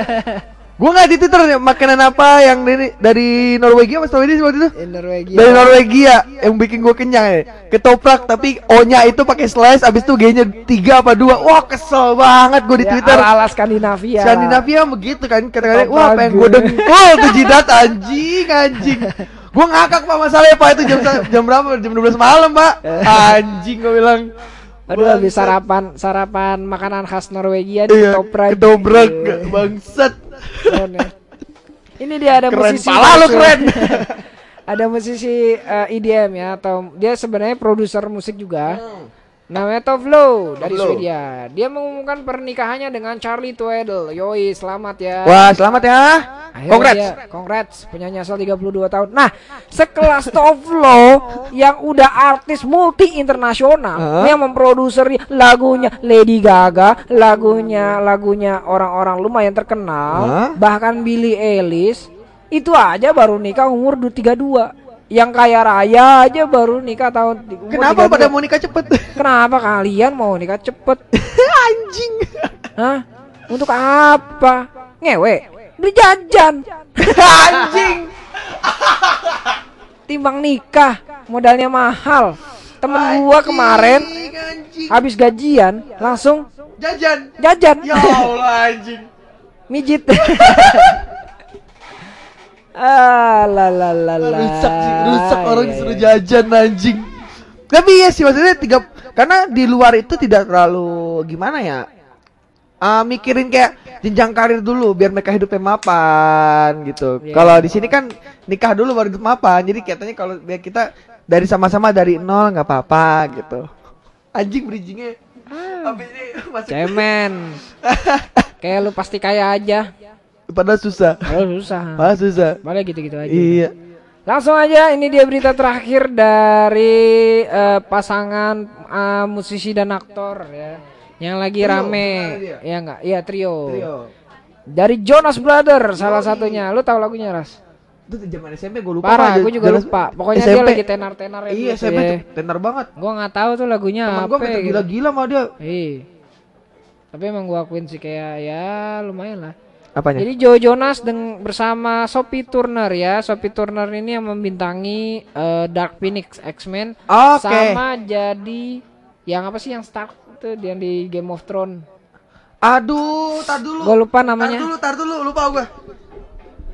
Gue nggak di Twitter ya, makanan apa yang dari, dari Norwegia mas Norwegia waktu itu? Di Norwegia. Dari Norwegia yang bikin gue kenyang ya. Ketoprak tapi O-nya itu pakai slice abis itu G-nya 3 apa 2. Wah, kesel banget gue di Ya, Twitter. ala-ala Skandinavia. Skandinavia begitu kan kata-kata wah pengen gue dengkul tuh jidat anjing anjing. Gue ngakak pak masalahnya pak itu jam jam berapa? Jam 12 malam pak. Anjing gue bilang. Aduh habis sarapan sarapan makanan khas Norwegia di Iya, ketoprak. ketoprak bangsat. Keren ya. Ini dia ada Keren musisi pala lu keren. ada musisi eh, EDM ya atau dia sebenarnya produser musik juga. Namanya Tovlo dari Tovlo. Swedia. Dia mengumumkan pernikahannya dengan Charlie Tweedle. Yoi, selamat ya. Wah, selamat ya. Akhirnya Congrats. dia- congrats, penyanyi asal 32 tahun. Nah, sekelas Tovlo yang udah artis multi internasional Hah? yang memproduser lagunya Lady Gaga, lagunya lagunya orang-orang lumayan terkenal, Hah? bahkan Billie Eilish itu aja baru nikah umur 32. Yang kaya raya aja baru nikah tahun umur Kenapa 32. pada mau nikah cepet? Kenapa kalian mau nikah cepet? Anjing. Hah? Untuk apa? Ngewe? Beli jajan. Anjing. timbang nikah modalnya mahal temen gua kemarin Anjing, anjing. habis gajian langsung Jajan. jajan Ya Allah anjing. mijit ah la la la la rusak sih, rusak orang Iya, disuruh iya. jajan anjing. Tapi iya sih maksudnya tiga karena di luar itu tidak terlalu gimana ya? Ah, mikirin kayak jenjang karir dulu biar mereka hidupnya mapan gitu. Iya. Kalau di sini kan nikah dulu baru hidup mapan. Jadi katanya kalau biar kita dari sama-sama dari nol nggak apa-apa gitu. Anjing bridgingnya. Habis ini masuk cemen kayak lu pasti kaya aja padahal susah. kalau susah Padahal susah. malah gitu-gitu aja Iya. Langsung aja ini dia berita terakhir dari eh, pasangan eh, musisi dan aktor ya. Yang lagi Trio, rame. dia? Ya enggak? Iya trio. Trio. Dari Jonas Brother salah satunya. Lu tahu lagunya, Ras? Itu zaman SMP gue lupa. Parah, gue juga lupa. Pokoknya dia SMP. lagi tenar-tenar ya. Iya, dulu tuh SMP ya. tuh tenar banget. Gua nggak tahu tuh lagunya Temen apa. gue gitu. gila-gila sama dia. Iya. Tapi emang gua akuin sih kayak ya lumayan lah. Apanya? Jadi Joe Jonas deng bersama Sophie Turner ya. Sophie Turner ini yang membintangi eh, Dark Phoenix X-Men Oke. sama jadi yang apa sih yang Stark itu yang di Game of Thrones. Aduh, tar dulu. Gua lupa Tar namanya. dulu, tar dulu, lupa gue.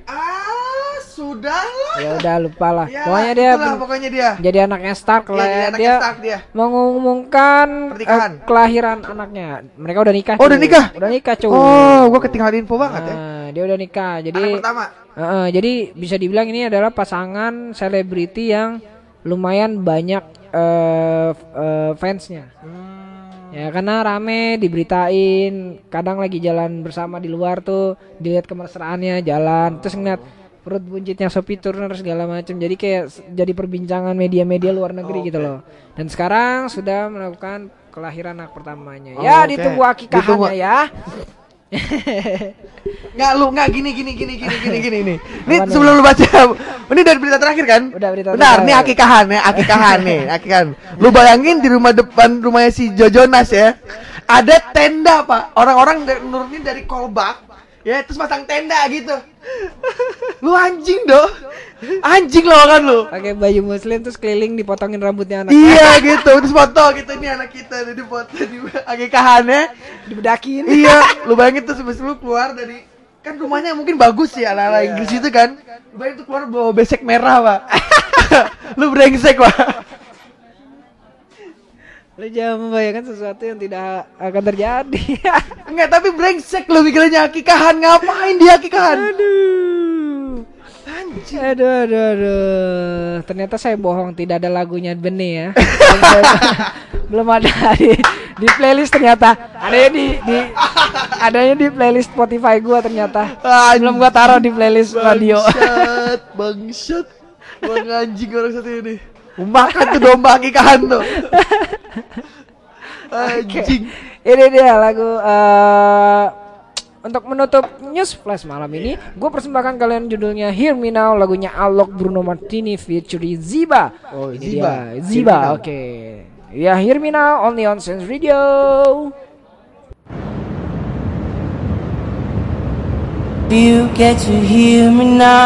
Ah, sudah lah. Ya udah lupa lah. Ya, pokoknya dia itulah pokoknya dia. jadi anaknya Stark lah ya. anaknya Dia Stark dia. mengumumkan eh, kelahiran anaknya. Mereka udah nikah. Oh, udah cuy. nikah? Udah nikah, cuy. Oh, gue ketinggalan info banget ya. Nah, dia udah nikah. Jadi Anak pertama. Heeh, jadi bisa dibilang ini adalah pasangan selebriti yang lumayan banyak f- eh, fansnya. Ya karena rame diberitain, kadang lagi jalan bersama di luar tuh dilihat kemesraannya jalan, terus ngeliat perut buncitnya Sophie Turner segala macam. Jadi kayak jadi perbincangan media-media luar negeri gitu loh. Dan sekarang sudah melakukan kelahiran anak pertamanya. ya Oke. ditunggu akikahannya Ditunggu. ya. Nggak lu nggak gini gini gini gini gini gini nih. Ini nih? sebelum lu baca, ini dari berita terakhir kan? Udah, berita Benar, terakhir. nih akikahan ya, akikahan nih, akikahan. Lu bayangin di rumah depan rumahnya si Jojonas ya, ada tenda pak. Orang-orang nurunin dari kolbak, ya terus pasang tenda gitu. Lu anjing doh, anjing lo kan lu. Pakai baju muslim terus keliling dipotongin rambutnya anak. Iya gitu, terus foto gitu ini anak kita di foto di akikahannya. Dibedakin. iya, lu bayangin tuh sebelum lu keluar dari kan rumahnya mungkin bagus ya ala-ala Inggris itu kan. Lu bayangin tuh keluar bawa besek merah, Pak. lu brengsek, Pak. Lu jangan membayangkan sesuatu yang tidak akan terjadi. Enggak, tapi brengsek lu mikirnya akikahan ngapain dia akikahan? aduh. Aduh, aduh, aduh. Ternyata saya bohong, tidak ada lagunya Bene ya. Belum ada di, di playlist ternyata. Adanya di, di adanya di playlist Spotify gua ternyata. Belum gua taruh di playlist radio. Bangsat, bangsat. Bang anjing orang satu ini. Makan tuh domba akikahan tuh. Anjing. Ini dia lagu eh, untuk menutup news flash malam ini, gue persembahkan kalian judulnya Hear Me Now, lagunya Alok Bruno Martini featuring Ziba. Oh, Ini Ziba. dia, Ziba, oke. Ya, Hear Me Now only on Sense Radio. You get to hear me now.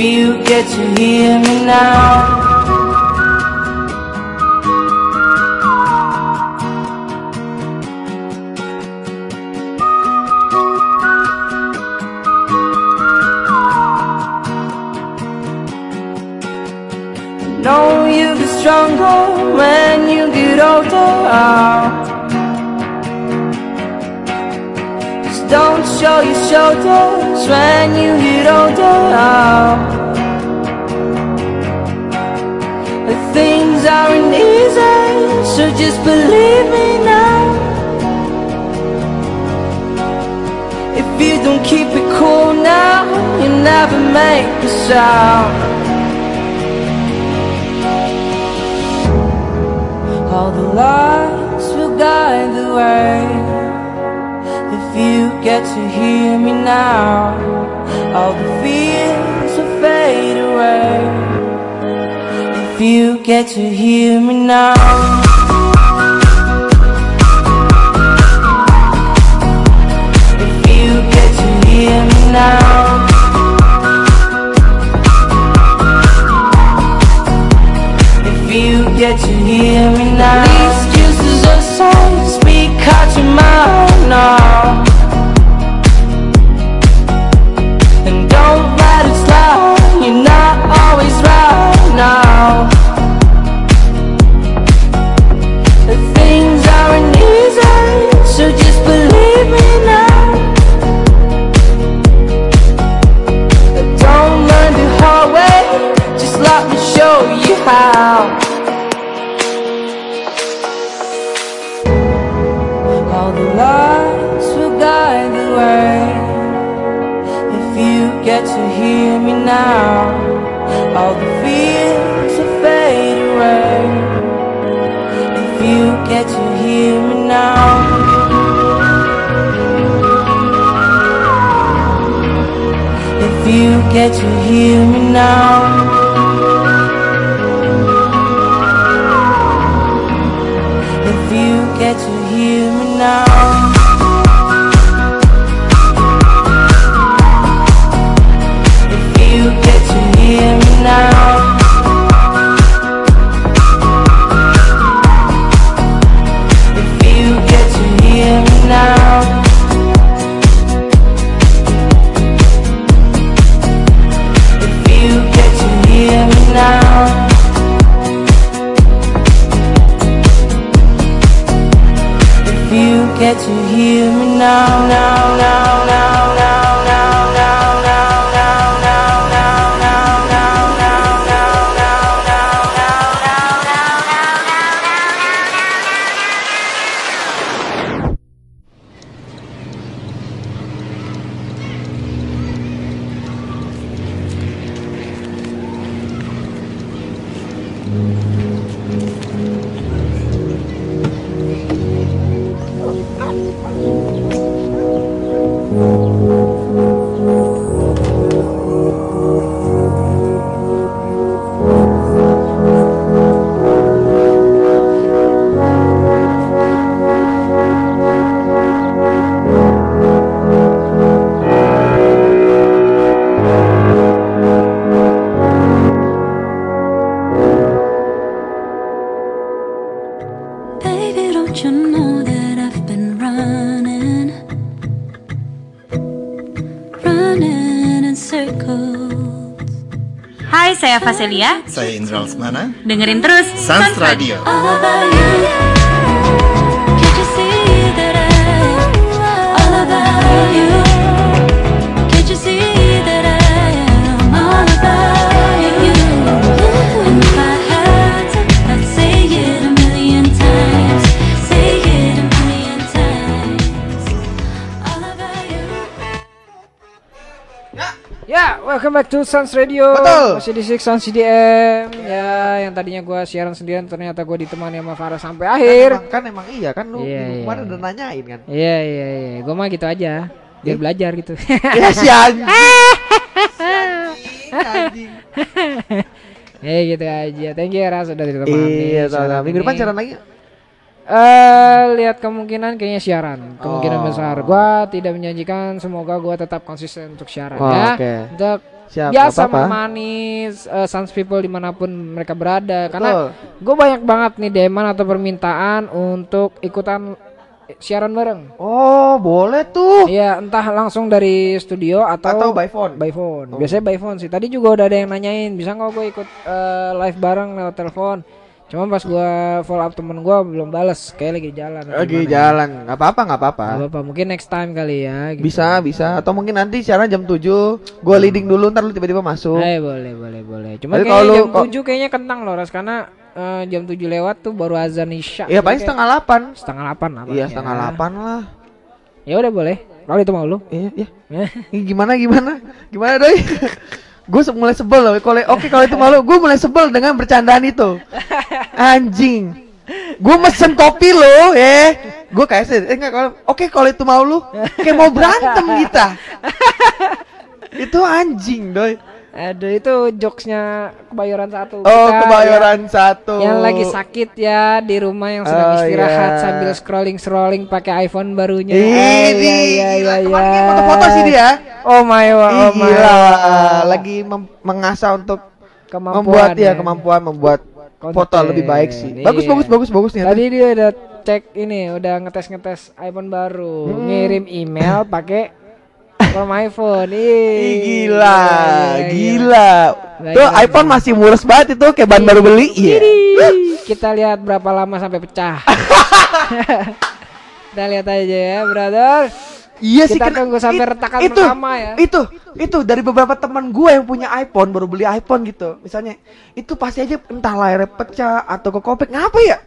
If you get to hear me now. know you get stronger when you get older. Show your shoulders when you get older. But things aren't easy, so just believe me now. If you don't keep it cool now, you never make a sound. All the lights will guide the way. If you get to hear me now, all the fears will fade away. If you get to hear me now. If you get to hear me now. If you get to hear me now Excuses aside, speak out your mind now now. All the fears will fade away. If you get to hear me now. If you get to hear me now. If you get to hear me now Faselia. Saya Indra Lesmana. Dengerin terus Sans Radio. All welcome back to Sans Radio. Betul. Masih di Six Sans CDM. Ya, yang tadinya gua siaran sendirian ternyata gua ditemani sama Farah sampai Kan akhir. emang, kan emang iya kan lu Iya, minggu iya. kemarin udah nanyain kan. Iya, iya, iya. Gua mah gitu aja. Biar belajar gitu. ya si anjing. Si anjing. Eh gitu aja. Thank you Ras sudah ditemani. Iya, sama Minggu depan siaran lagi. Eh, lihat kemungkinan kayaknya siaran. Kemungkinan Oh. besar. Gua tidak menjanjikan semoga gua tetap konsisten untuk siaran Oh, ya. oke. Untuk Siap, biasa nggak apa-apa. menemani uh, Sans People di mana pun mereka berada. Betul. Karena gue banyak banget nih demand atau permintaan untuk ikutan siaran bareng. Oh, boleh tuh. Iya, entah langsung dari studio atau Atau by phone. by phone. Oh. Biasanya by phone sih. Tadi juga udah ada yang nanyain, bisa nggak gue ikut eh, live bareng lewat telepon? Cuma pas gua follow up temen gua belum bales, kayak lagi jalan. Lagi ya. jalan, nggak apa-apa, nggak apa-apa. Nggak apa-apa, mungkin next time kali ya. gitu. Bisa, bisa. Atau mungkin nanti siaran jam 7 Gue leading dulu, ntar lu tiba-tiba masuk. Eh boleh boleh boleh. Cuma kalau lu- jam 7 kayaknya kentang loh Ras karena eh, jam 7 lewat tuh baru azan isya. Iya, paling setengah 8 kayak setengah 8 apa? Iya, setengah 8 lah. Ya udah boleh. Kalau itu mau lu. Iya, iya. Gimana gimana? Gimana doi? gue mulai sebel loh. Kalau oke kalau itu malu, gue mulai sebel dengan bercandaan itu. Anjing. Gue mesen kopi lo, ya. Gue kayak sih, eh enggak kalau oke kalau itu mau lu, kayak mau berantem kita. itu anjing, doi. Aduh itu jokesnya kebayoran satu. Oh, Kita kebayoran satu. Yang lagi sakit ya di rumah yang sedang Oh, istirahat iya. sambil scrolling scrolling pakai iPhone barunya. Di- iya iya iya. iya. foto-foto sih dia. Oh my god, oh my gila. god. Lagi mengasah untuk Kemampuan membuat ya ya. kemampuan membuat Konten. foto lebih baik sih. Bagus Iya. bagus bagus bagus nih. Tadi dia udah cek ini, udah ngetes-ngetes iPhone baru, Hmm. ngirim email pakai from iPhone. Ih, Ih, gila, iya, iya. gila. Gila, Tuh gila, iPhone gila. masih murah banget itu kayak bahan baru beli. Iya. Ih, Kita lihat berapa lama sampai pecah. Kita lihat aja ya, brother. Iya sih Kita tunggu sampai it- retakan itu, pertama ya. Itu, itu dari beberapa teman gue yang punya iPhone baru beli iPhone gitu. Misalnya, itu pasti aja entah layarnya pecah atau kekopek. Ngapa ya?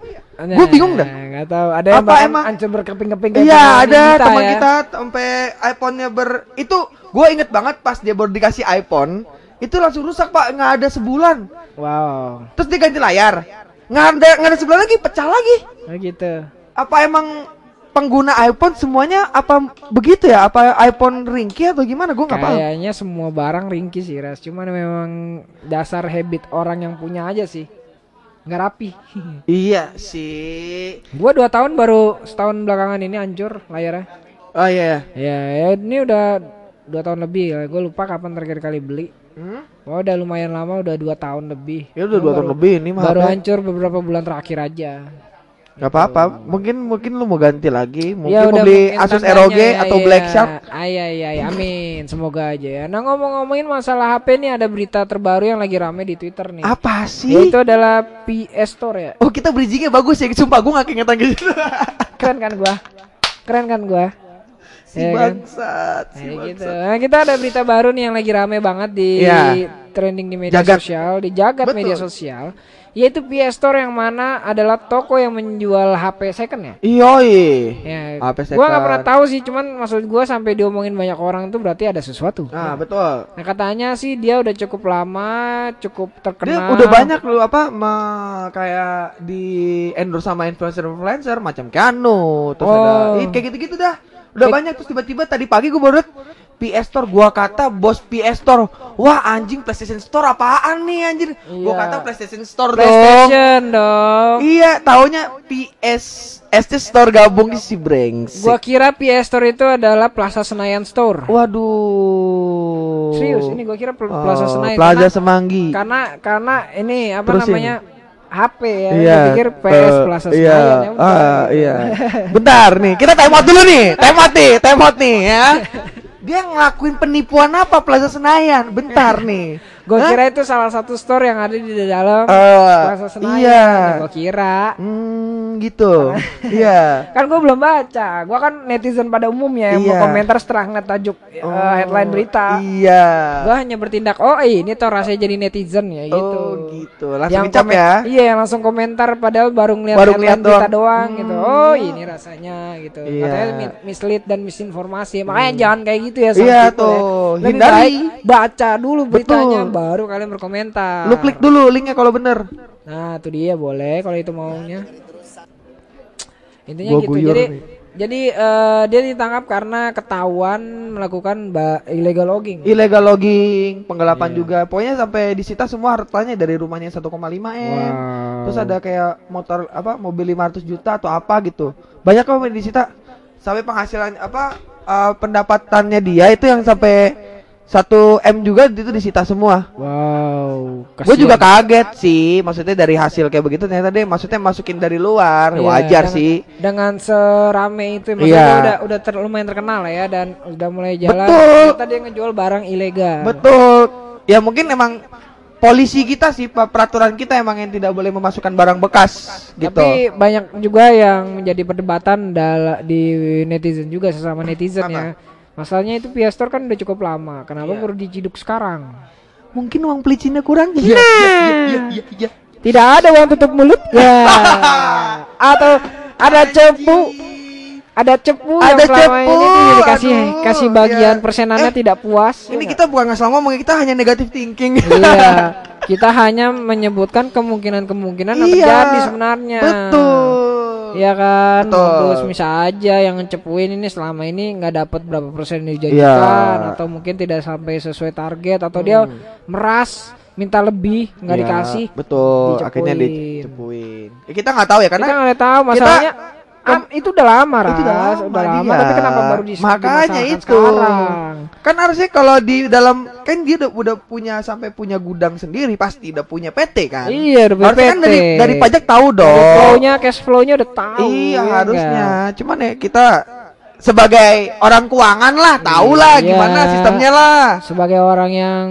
Gue bingung dah. Nggak tahu. Ada yang Apa emang- hancur berkeping-keping. Iya ada teman ya. kita sampai iPhone-nya ber itu gue inget banget pas dia baru dikasih iPhone itu langsung rusak pak nggak ada sebulan Wow. terus diganti layar nggak ada nggak ada sebulan lagi pecah lagi Oh gitu. apa emang pengguna iPhone semuanya apa begitu ya apa iPhone ringkih atau gimana gue nggak paham Kayaknya semua barang ringkih sih, Ras. Cuman memang dasar habit orang yang punya aja sih. Nggak rapi. iya sih Gua dua tahun baru setahun belakangan ini hancur layarnya. oh iya Ya, ya ini udah dua tahun lebih. Gue lupa kapan terakhir kali beli. Hmm? Oh, udah lumayan lama, udah dua tahun lebih. ya udah dua tahun lebih ini mah Baru hancur beberapa bulan terakhir aja. Nggak apa-apa mungkin mungkin lu mau ganti lagi mungkin Ya mau beli mungkin Asus ROG ya, atau ya. Black Shark iya, iya, iya. amin. Semoga aja ya. Nah ngomong-ngomongin masalah HP nih ada berita terbaru yang lagi rame di Twitter nih. apa sih Itu adalah PS Store ya. Oh kita bridgingnya bagus ya, sumpah gue gak keingetan gitu Keren kan gua? Keren kan gua? Si Ya kan? bangsat, si Kayak gitu. bangsat. Nah, kita ada berita baru nih yang lagi rame banget di Iya. trending di media Jagat. sosial, di jagat Betul. media sosial, yaitu PS Store yang mana adalah toko yang menjual HP second ya. Iyoi. Ya, HP gua nggak pernah second. tahu sih, cuman maksud gua sampai diomongin banyak orang itu berarti ada sesuatu. Nah, betul. Nah katanya sih dia udah cukup lama, cukup Dia terkenal. udah banyak loh apa me- kayak di endorse sama influencer-influencer macam Keanu, terus ada Oh. ih, kayak gitu-gitu dah. Udah Kayak- banyak terus tiba-tiba tadi pagi gue baru PS Store gua kata bos PS Store. Wah, anjing PlayStation Store apaan nih anjir? Gua Iya. kata PlayStation Store dong. PlayStation dong. Iya, taunya PS ST Store gabung si brengsek. Gua kira PS Store itu adalah Plaza Senayan Store. Waduh. Serius, ini gua kira Pl- Oh, Plaza Senayan. Plaza karena- Semanggi. Karena karena ini apa Terusin. namanya? HP ya. Iya. Gua pikir PS eh, Plaza iya. Senayan ya. Ah, iya. Bentar nih, kita time out dulu nih. Time out nih, time out nih ya. Dia ngelakuin penipuan apa Plaza Senayan? Bentar nih. Hah? kira itu salah satu store yang ada di dalam Eh, Plaza Senayan. iya. Nah, Gua kira. Hmm, gitu. Iya. Kan gua belum baca. Gua kan netizen pada umumnya yang mau Iya. komentar setelah ngeliat tajuk eh, Oh, headline berita. Iya. Gua hanya bertindak, oh ini tuh rasanya jadi netizen ya gitu. Oh, gitu. Langsung yang dicap ya. Iya, yang langsung komentar padahal baru ngeliat Baru headline ngeliat berita doang. doang gitu. Hmm. Oh, ini rasanya gitu. Iya. Hmm. Katanya mi- mislead dan misinformasi. Makanya jangan kayak gitu ya Iya people tuh, ya. Lebih hindari. baik baca dulu beritanya Betul. Baru kalian berkomentar. Lu klik dulu linknya kalau bener. Nah, itu dia boleh kalau itu maunya. Intinya Gua gitu. Jadi nih. jadi eh, dia ditangkap karena ketahuan melakukan illegal logging. Illegal logging, penggelapan Iya. juga. Pokoknya sampai disita semua hartanya dari rumahnya 1,5 m. Wow. Terus ada kayak motor apa mobil 500 juta atau apa gitu. Banyak kok disita. Sampai penghasilan apa eh, pendapatannya dia itu yang sampai 1 M juga itu disita semua. Wow. Gue juga kaget sih, maksudnya dari hasil kayak begitu ternyata dia maksudnya masukin dari luar, Iya, wajar dengan- sih. Dengan serame itu maksudnya dia udah udah ter- lumayan terkenal lah ya dan udah mulai jalan. Betul. Ternyata dia ngejual barang ilegal. Betul. Ya mungkin emang polisi kita sih peraturan kita emang yang tidak boleh memasukkan barang bekas gitu. Tapi banyak juga yang menjadi perdebatan di netizen juga sesama netizen ya. Masalahnya itu PS Store kan udah cukup lama. Kenapa Iya. baru diciduk sekarang? mungkin uang pelicinnya kurang. Iya, iya, iya, iya, iya. Tidak ada uang tutup mulut ya. Atau ada cepu. Ada cepu yang Ada selama cepu, ini tuh dikasih aduh, kasih bagian iya. persenannya Eh, tidak puas. Ini ya kita bukan nggak salah ngomong, kita hanya negatif thinking. Iya, kita hanya menyebutkan kemungkinan-kemungkinan yang Iya, terjadi sebenarnya. Betul. Iya kan, Betul. terus bisa aja yang ngecepuin ini selama ini nggak dapat berapa persen yang dijanjikan Iya. atau mungkin tidak sampai sesuai target atau dia meras minta lebih nggak Iya, dikasih. Betul, dicepuin. akhirnya dicepuin. Ya, kita nggak tahu ya karena kita nggak tahu masalahnya. Am- itu udah lama, Ras. itu udah lama, udah lama dia. tapi kenapa baru dis makanya itu sekarang? kan harusnya kalau di dalam kan dia udah, udah punya sampai punya gudang sendiri pasti udah punya PT kan Iya, udah punya harusnya kan PT. dari dari pajak tahu dong flow-nya, cash flow-nya udah tahu. iya ya harusnya nggak? cuman ya kita sebagai orang keuangan lah tahu lah Iya. gimana sistemnya lah sebagai orang yang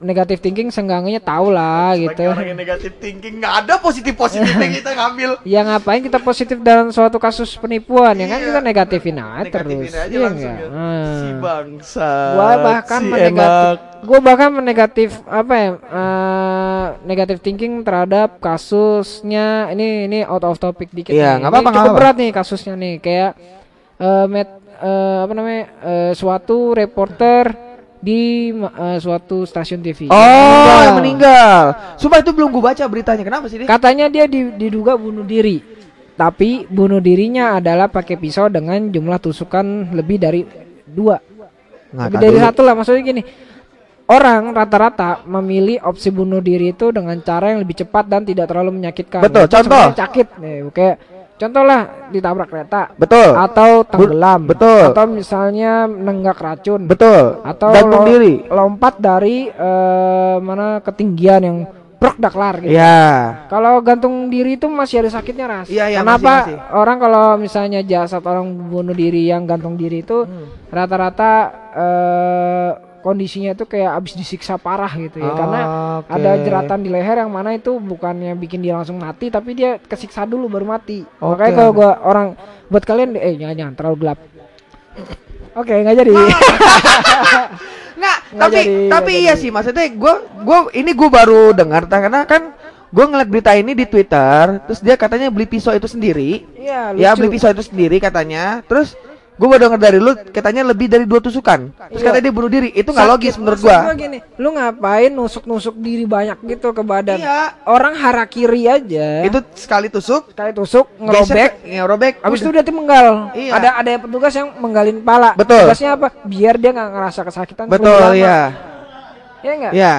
negatif thinking seenggaknya tahu lah gitu. orang yang negatif thinking nggak ada positif positifnya kita ngambil Ya ngapain kita positif dalam suatu kasus penipuan ya kan Iya. kita negatifin aja Negatifin terus. aja Iya langsung nggak? ya. Hmm. si bangsa Gua bahkan si menegatif gua bahkan menegatif apa ya? eh, negatif thinking terhadap kasusnya ini ini out of topic dikit Iya, nggak apa-apa, Cukup apa-apa. berat nih kasusnya nih kayak eh, met- eh, apa namanya? eh, suatu reporter di eh, suatu stasiun TV. Oh, yang meninggal. Sumpah itu belum gua baca beritanya. Kenapa sih dia? Katanya dia di- diduga bunuh diri. Tapi bunuh dirinya adalah pakai pisau dengan jumlah tusukan lebih dari dua. lebih dari satu lah maksudnya gini. Orang rata-rata memilih opsi bunuh diri itu dengan cara yang lebih cepat dan tidak terlalu menyakitkan. Betul, contoh. sakit nih, kayak contoh lah ditabrak kereta Betul. atau tenggelam betul. atau misalnya nenggak racun Betul. atau gantung lo- diri. lompat dari eh, mana ketinggian yang brok daklar gitu. Iya. Kalau gantung diri itu masih ada sakitnya ras. Iya, iya, Kenapa masih, orang kalau misalnya jasad orang bunuh diri yang gantung diri itu Hmm. rata-rata eh, kondisinya itu kayak abis disiksa parah gitu ya karena Oke. ada jeratan di leher yang mana itu bukannya bikin dia langsung mati tapi dia kesiksa dulu baru mati Oke. makanya kalau gua orang buat kalian eh jangan jangan terlalu gelap oke nggak jadi Nggak, tapi jadi, tapi iya jadi. sih maksudnya gua gua ini gua baru dengar karena kan gua ngeliat berita ini di Twitter, terus dia katanya beli pisau itu sendiri. Iya, Ya, lucu. beli pisau itu sendiri katanya. Terus gua baru dengar dari lu katanya lebih dari dua tusukan. Terus Iya. katanya dia bunuh diri. Itu nggak logis menurut gua. gini, lu ngapain nusuk-nusuk diri banyak gitu ke badan? Iya. Orang harakiri aja. Itu sekali tusuk, kali tusuk, ngerobek, gesek, ngerobek. Habis itu udah. dia tuh menggal. Iya. Ada ada petugas yang menggalin pala. Betul. Tugasnya apa? Biar dia nggak ngerasa kesakitan. Betul, terlalu lama. iya. Iya enggak? Iya.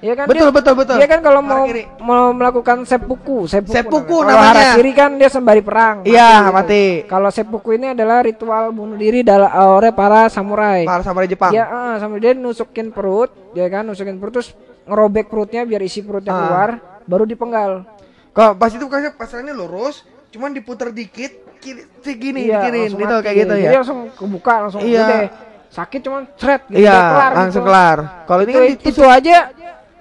Iya kan Betul, dia, betul, betul. Dia kan kalau mau mau melakukan seppuku, seppuku. Seppuku Kalau namanya. harakiri kan dia sembari perang. Iya, gitu. mati. Kalau seppuku ini adalah ritual bunuh diri dalam oleh para samurai. Para samurai Jepang. Ya, eh, sampai dia nusukin perut, ya kan, nusukin perut terus ngerobek perutnya biar isi perutnya Ah. keluar, baru dipenggal. Kok pas itu kasih pasalnya lurus, cuman diputer dikit, kiri, segini, Iya, dikirin, gitu mati. kayak gitu ya. langsung kebuka langsung Iya. udah sakit cuman thread gitu Iya, kelar langsung gitu. kelar. Kalau ini itu, kan itu ditusuk. aja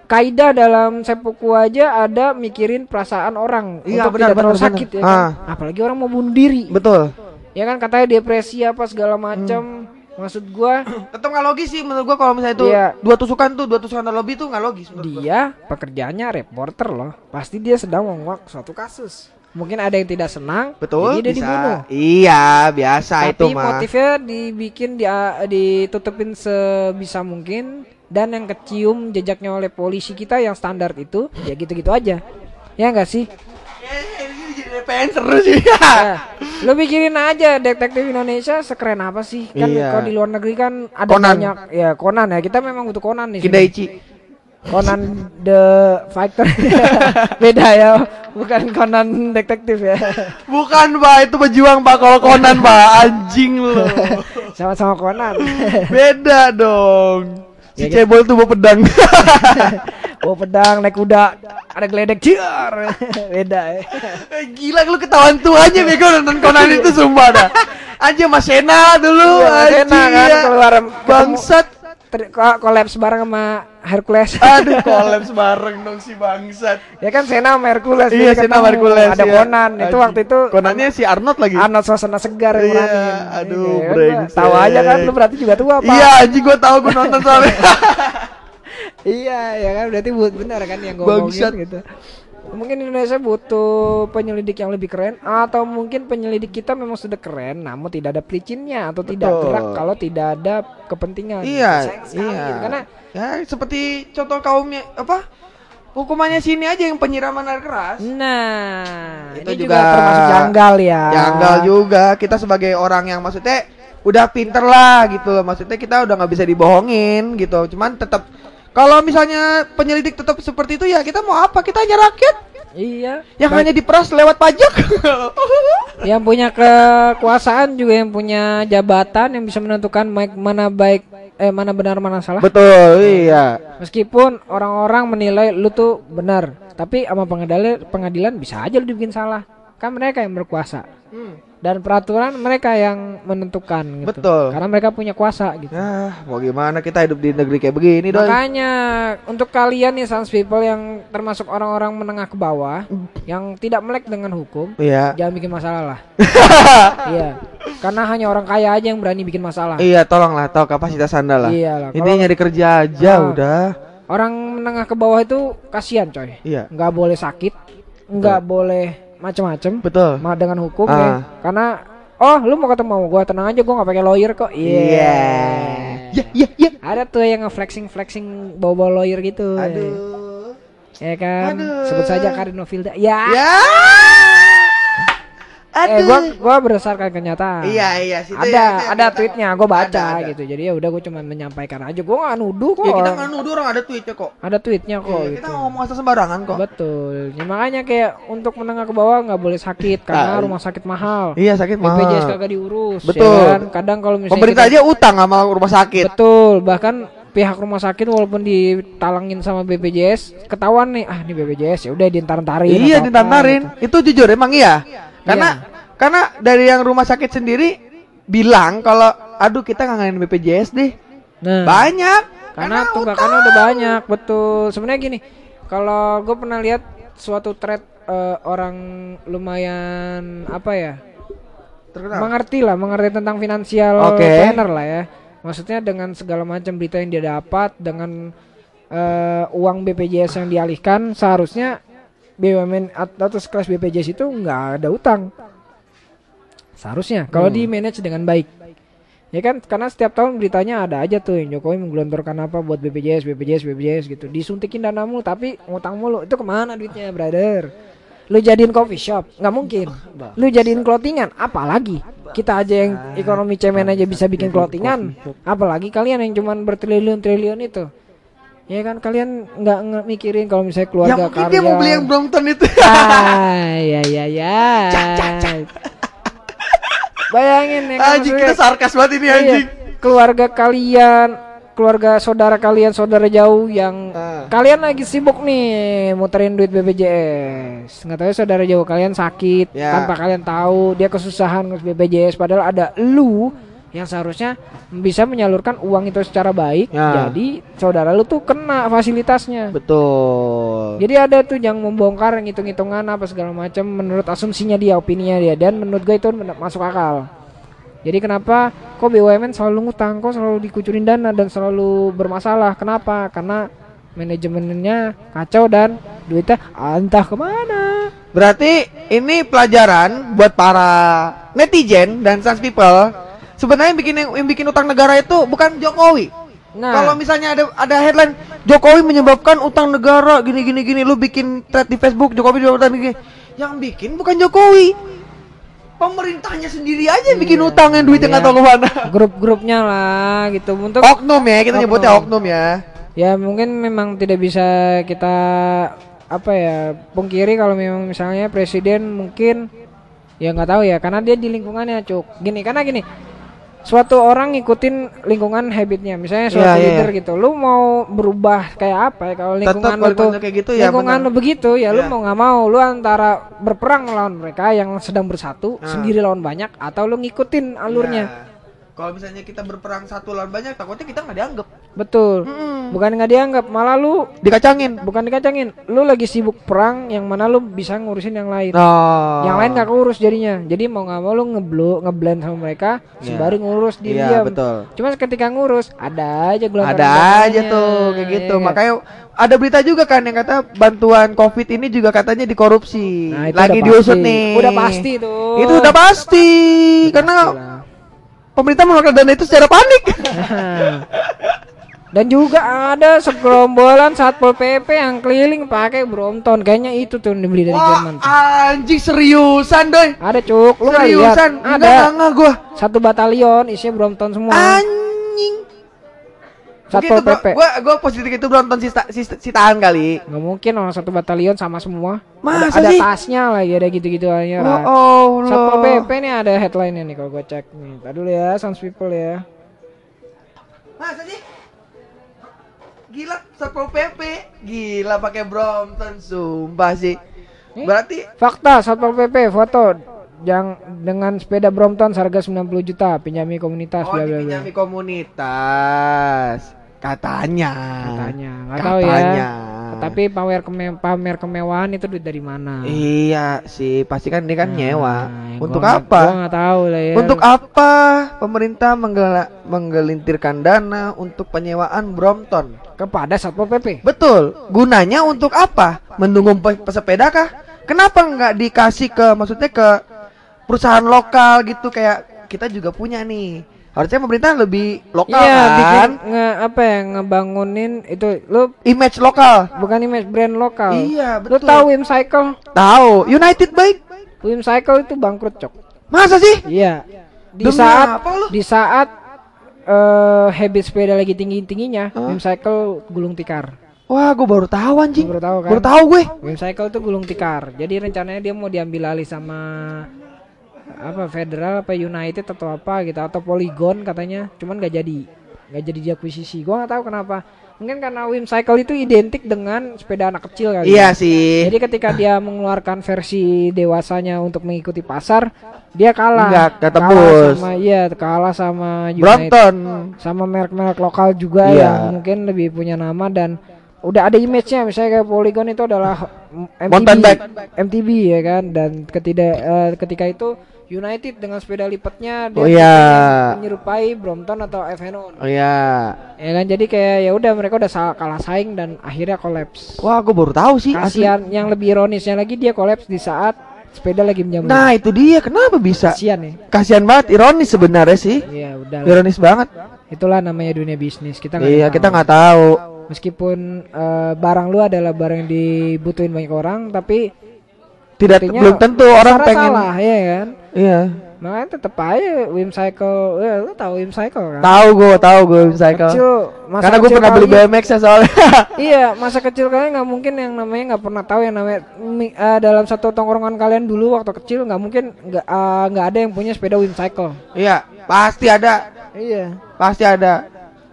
kaidah dalam seppuku aja ada mikirin perasaan orang Iya, untuk benar, tidak terlalu sakit benar. ya kan. Ah. Apalagi orang mau bunuh diri. Betul. Ya kan katanya depresi apa segala macam. Maksud gua Tetap nggak logis sih menurut gua kalau misalnya itu Iya. dua tusukan tuh, dua tusukan lebih tuh nggak logis menurut gua. dia pekerjaannya reporter loh. Pasti dia sedang menguak suatu kasus. Mungkin ada yang tidak senang, Betul, jadi dia bisa. dibunuh. Iya, biasa Tapi itu mah. motifnya dibikin di, ditutupin sebisa mungkin dan yang kecium jejaknya oleh polisi kita yang standar itu ya gitu-gitu aja. Ya enggak sih? pengen seru sih. Ya, lu pikirin aja detektif Indonesia sekeren apa sih? Kan Iya. kalau di luar negeri kan ada Conan. banyak ya Conan ya. Kita memang butuh Conan nih. Kindaichi. Conan the Fighter. Beda ya, bukan Conan detektif ya. Bukan, Pak, itu pejuang, Pak. Kalau Conan, Pak, anjing lo. Sama-sama Conan. Beda dong. Si Ya, gitu. cebol tuh bawa pedang. Bawa pedang naik kuda, ada geledek ciar. Beda ya. Eh, Gila lu ketahuan tuanya bego nonton Conan itu sumpah dah. Anjir Mas Sena dulu Iya, anjir. Sena kan ya. keluar Bangsat. Ter- ko- kolaps bareng sama Hercules. Aduh kolaps bareng dong si bangsat. ya kan Sena sama Hercules. Iya Sena ketemu. Hercules. Ada iya. Conan. Itu waktu itu Conannya si Arnold lagi. Arnold suasana segar yang Iya, meranin. aduh, Iya, kan gua brengsek. Tahu aja kan lu berarti juga tua, Pak. Iya anjing gua tahu gua nonton soalnya. Iya, ya kan berarti benar kan yang ngomongin Bangsat. gitu. Mungkin Indonesia butuh penyelidik yang lebih keren atau mungkin penyelidik kita memang sudah keren namun tidak ada pelicinnya atau tidak Betul. gerak kalau tidak ada kepentingan. iya, sekali iya. gitu. Karena ya seperti contoh kaumnya apa? Hukumannya sini aja yang penyiraman air keras. nah, Itu ini juga juga, termasuk janggal ya. Janggal juga kita sebagai orang yang maksudnya udah pinter lah gitu loh. Maksudnya kita udah nggak bisa dibohongin gitu. Cuman tetap kalau misalnya penyelidik tetap seperti itu ya kita mau apa? Kita hanya rakyat Iya. yang hanya diperas lewat pajak. yang punya kekuasaan juga yang punya jabatan yang bisa menentukan baik mana baik eh mana benar mana salah. Betul, iya. Meskipun orang-orang menilai lu tuh benar, tapi sama pengadilan pengadilan bisa aja lu dibikin salah. Kan mereka yang berkuasa. Dan peraturan mereka yang menentukan gitu. Betul. Karena mereka punya kuasa gitu. Ya, mau gimana kita hidup di negeri kayak begini, Doi. Makanya untuk kalian nih sans people yang termasuk orang-orang menengah ke bawah yang tidak melek dengan hukum, Iya. jangan bikin masalah lah. iya. Karena hanya orang kaya aja yang berani bikin masalah. Iya, tolonglah tahu kapasitas Anda lah. Iyalah, Ini nyari kerja aja Ah. udah. Orang menengah ke bawah itu kasihan coy. Iya. Nggak boleh sakit, nggak boleh macem-macem. Betul. Ma dengan hukum Ah. ya. Karena oh lu mau ketemu sama gua tenang aja gua nggak pakai lawyer kok. Iya. Ya, ya, ya. Ada tuh yang nge-flexing flexing bawa-bawa lawyer gitu. Aduh. Ya kan. Aduh. Sebut saja Karino Filda. Ya. Ya. Eh gua gua berdasarkan kenyataan. Iya, iya, situ Ada ya, ada kita- tweetnya gua baca Ada, ada. gitu. Jadi ya udah gua cuma menyampaikan aja. Gua nggak nuduh kok. Ya kita nggak nuduh orang ada tweetnya kok. Ada tweetnya kok Iya, gitu. kita ngomong asal sembarangan kok. Betul. Ya, makanya kayak untuk menengah ke bawah nggak boleh sakit karena Ah, rumah sakit mahal. Iya, sakit mahal. BPJS kagak diurus. Betul. Ya kan? Kadang kalau misalnya Pemerintah kita- aja utang sama rumah sakit. Betul. Bahkan pihak rumah sakit walaupun ditalangin sama BPJS ketahuan nih ah ini BPJS ya udah diantar-antarin. Iya, ditantarin. gitu. Itu jujur emang iya. Karena karena dari yang rumah sakit sendiri bilang kalau aduh kita nganganin BPJS deh. Nah, Banyak. Karena tunggakannya udah banyak, betul. Sebenarnya gini, kalau gue pernah lihat suatu thread eh, orang lumayan apa ya? Terkenal. Mengerti lah, mengerti tentang finansial Oke. planner lah ya. Maksudnya dengan segala macam berita yang dia dapat, dengan eh, uang BPJS yang dialihkan, seharusnya BUMN at- atau sekelas BPJS itu nggak ada utang. Seharusnya kalau di manage dengan baik. Ya kan karena setiap tahun beritanya ada aja tuh yang Jokowi menggelontorkan apa buat BPJS, BPJS, BPJS gitu. Disuntikin dana mulu tapi ngutang mulu. Itu ke mana duitnya, brother? Lu jadiin coffee shop, nggak mungkin. Lu jadiin clothingan, apalagi kita aja yang ekonomi cemen aja bisa bikin clothingan, apalagi kalian yang cuman bertriliun-triliun itu. Ya kan kalian nggak mikirin kalau misalnya Ya keluarga mungkin dia mau beli yang Brompton itu. Ah, ya ya ya. Bayangin ya kan anjing kita sarkas banget ini Iya, anjing. keluarga kalian, keluarga saudara kalian, saudara jauh yang Ah. kalian lagi sibuk nih muterin duit BPJS. Nggak tahu ya saudara jauh kalian sakit Ya. tanpa kalian tahu, dia kesusahan BPJS padahal ada lu yang seharusnya bisa menyalurkan uang itu secara baik. Ya. Jadi saudara lu tuh kena fasilitasnya. Betul. Jadi ada tuh yang membongkar yang hitung-hitungan apa segala macam menurut asumsinya dia, opininya dia dan menurut gue itu masuk akal. Jadi kenapa kok BUMN selalu ngutang, kok selalu dikucurin dana dan selalu bermasalah? Kenapa? Karena manajemennya kacau dan duitnya entah ke mana. Berarti ini pelajaran buat para netizen dan sans people. Sebenarnya yang bikin yang bikin utang negara itu bukan Jokowi. Nah, Kalau misalnya ada ada headline Jokowi menyebabkan utang negara gini gini gini, lu bikin thread di Facebook Jokowi menyebabkan gini. Yang bikin bukan Jokowi. Pemerintahnya sendiri aja bikin utang yang duitnya nggak Iya. tahu ke mana. grup-grupnya lah gitu untuk Oknum ya, kita nyebutnya Oknum. oknum ya. ya mungkin memang tidak bisa kita apa ya pungkiri kalau memang misalnya presiden mungkin ya nggak tahu ya karena dia di lingkungannya cuk gini karena gini suatu orang ngikutin lingkungan habitnya misalnya suatu Iya, iya, leader gitu lu mau berubah kayak apa ya kalau Tetap lingkungan lu kalau tuh kayak gitu ya, lingkungan benar. lu begitu ya lu Iya. mau nggak mau lu antara berperang melawan mereka yang sedang bersatu Nah. sendiri lawan banyak atau lu ngikutin alurnya Ya. Kalau misalnya kita berperang satu lawan banyak, takutnya kita nggak dianggap. betul Mm-mm. bukan nggak dianggap malah lu Dikacangin. bukan dikacangin lu lagi sibuk perang yang mana lu bisa ngurusin yang lain Oh. yang lain gak keurus jadinya jadi mau nggak mau lu ngeblo ngeblend sama mereka Iya. sembari ngurus diri Iya, betul. cuma ketika ngurus ada aja gelontoran Ada aja tuh kayak gitu. ya kan? Makanya ada berita juga kan yang kata bantuan Covid ini juga katanya dikorupsi. Nah, itu Lagi udah diusut pasti. nih. udah pasti tuh Itu udah pasti. Karena Pastilah. Pemerintah mengeluarkan dana itu secara panik. dan juga ada segerombolan satpol pp yang keliling pakai Brompton kayaknya itu tuh yang dibeli dari Jerman tuh. Wah, anjing seriusan, doy. ada cuk lu lihat Seriusan, ada enggak enggak gua. satu batalion isinya Brompton semua Anjing. Satpol gua, pp gua gua positif itu nonton sista, sista, sitaan kali. nggak mungkin orang satu batalion sama semua Masa ada, ada sih? tasnya lagi ada gitu-gitu aja lah. Oh, Satpol. PP nih ada headline-nya nih kalau gue cek nih. Tadi dulu ya, Sans People ya. Masa sih? Gila Satpol PP. Gila pakai Brompton sumpah sih. Eh? Berarti Fakta Satpol PP foto yang dengan sepeda Brompton seharga 90 juta pinjami komunitas oh bla bla bla. dipinjami komunitas. Katanya. Katanya, nggak tahu ya. Katanya. Tapi pamer keme pamer kemewahan itu duit dari mana? Iya sih, pasti kan ini kan nyewa. Nah, Untuk gua apa? Gua tahu lah ya. Untuk apa pemerintah menggela- menggelintirkan dana untuk penyewaan Brompton? kepada Satpol PP. Betul. Gunanya untuk apa? Mendukung pe- pesepeda kah? Kenapa nggak dikasih ke maksudnya ke perusahaan lokal gitu kayak kita juga punya nih. Harusnya pemerintah lebih lokal Iya, kan? bikin nge, apa ya ngebangunin itu lu Image lokal. bukan image brand lokal. Iya, Lu betul. tahu Wim Cycle? Tahu. United baik. Wim Cycle itu bangkrut, Cok. Masa sih? Iya. Di Demi saat apa lu? di saat eh habit sepeda lagi tinggi-tingginya, Hah? Wim Cycle gulung tikar. Wah, gue baru tahu anjing. Baru tahu kan? Baru tahu gue. Wim Cycle itu gulung tikar. Jadi rencananya dia mau diambil alih sama apa Federal apa United atau apa gitu atau Polygon katanya. Cuman gak jadi. nggak jadi diakuisisi. Gua nggak tahu kenapa. Mungkin karena Wim Cycle itu identik dengan sepeda anak kecil kali. Iya ya. sih. Jadi ketika dia mengeluarkan versi dewasanya untuk mengikuti pasar, dia kalah. Nggak, nggak Kalah sama iya, kalah sama United. Brompton. sama merek-merek lokal juga Iya. yang mungkin lebih punya nama dan udah ada image-nya misalnya kayak Polygon itu adalah MTB, Mountain bike. MTB ya kan dan ketika eh, ketika itu United dengan sepeda lipatnya dia Oh, iya. menyerupai Brompton atau FNO Oh iya. ya kan jadi kayak ya udah mereka udah kalah saing dan akhirnya kolaps Wah, gue baru tahu sih. asli. kasihan yang lebih ironisnya lagi dia kolaps di saat sepeda lagi menjamur Nah, itu dia. Kenapa bisa? kasihan ya Kasihan banget. Ironis sebenarnya sih. Iya udah lah. Ironis banget. itulah namanya dunia bisnis kita nggak Iya, kita nggak tahu. meskipun eh, barang lu adalah barang yang dibutuhin banyak orang tapi Tidak belum tentu orang pengen. salah ya kan Iya. makanya tetep aja Wim Cycle ya, lu tahu Wim Cycle kan Tahu gue, tahu gue cycle. kecil masa Karena gue pernah beli BMX ya soalnya. iya masa kecil kalian nggak mungkin yang namanya nggak pernah tahu yang namanya eh, dalam satu tongkrongan kalian dulu waktu kecil nggak mungkin nggak eh, nggak ada yang punya sepeda Wim Cycle iya, pasti ada. iya Pasti ada.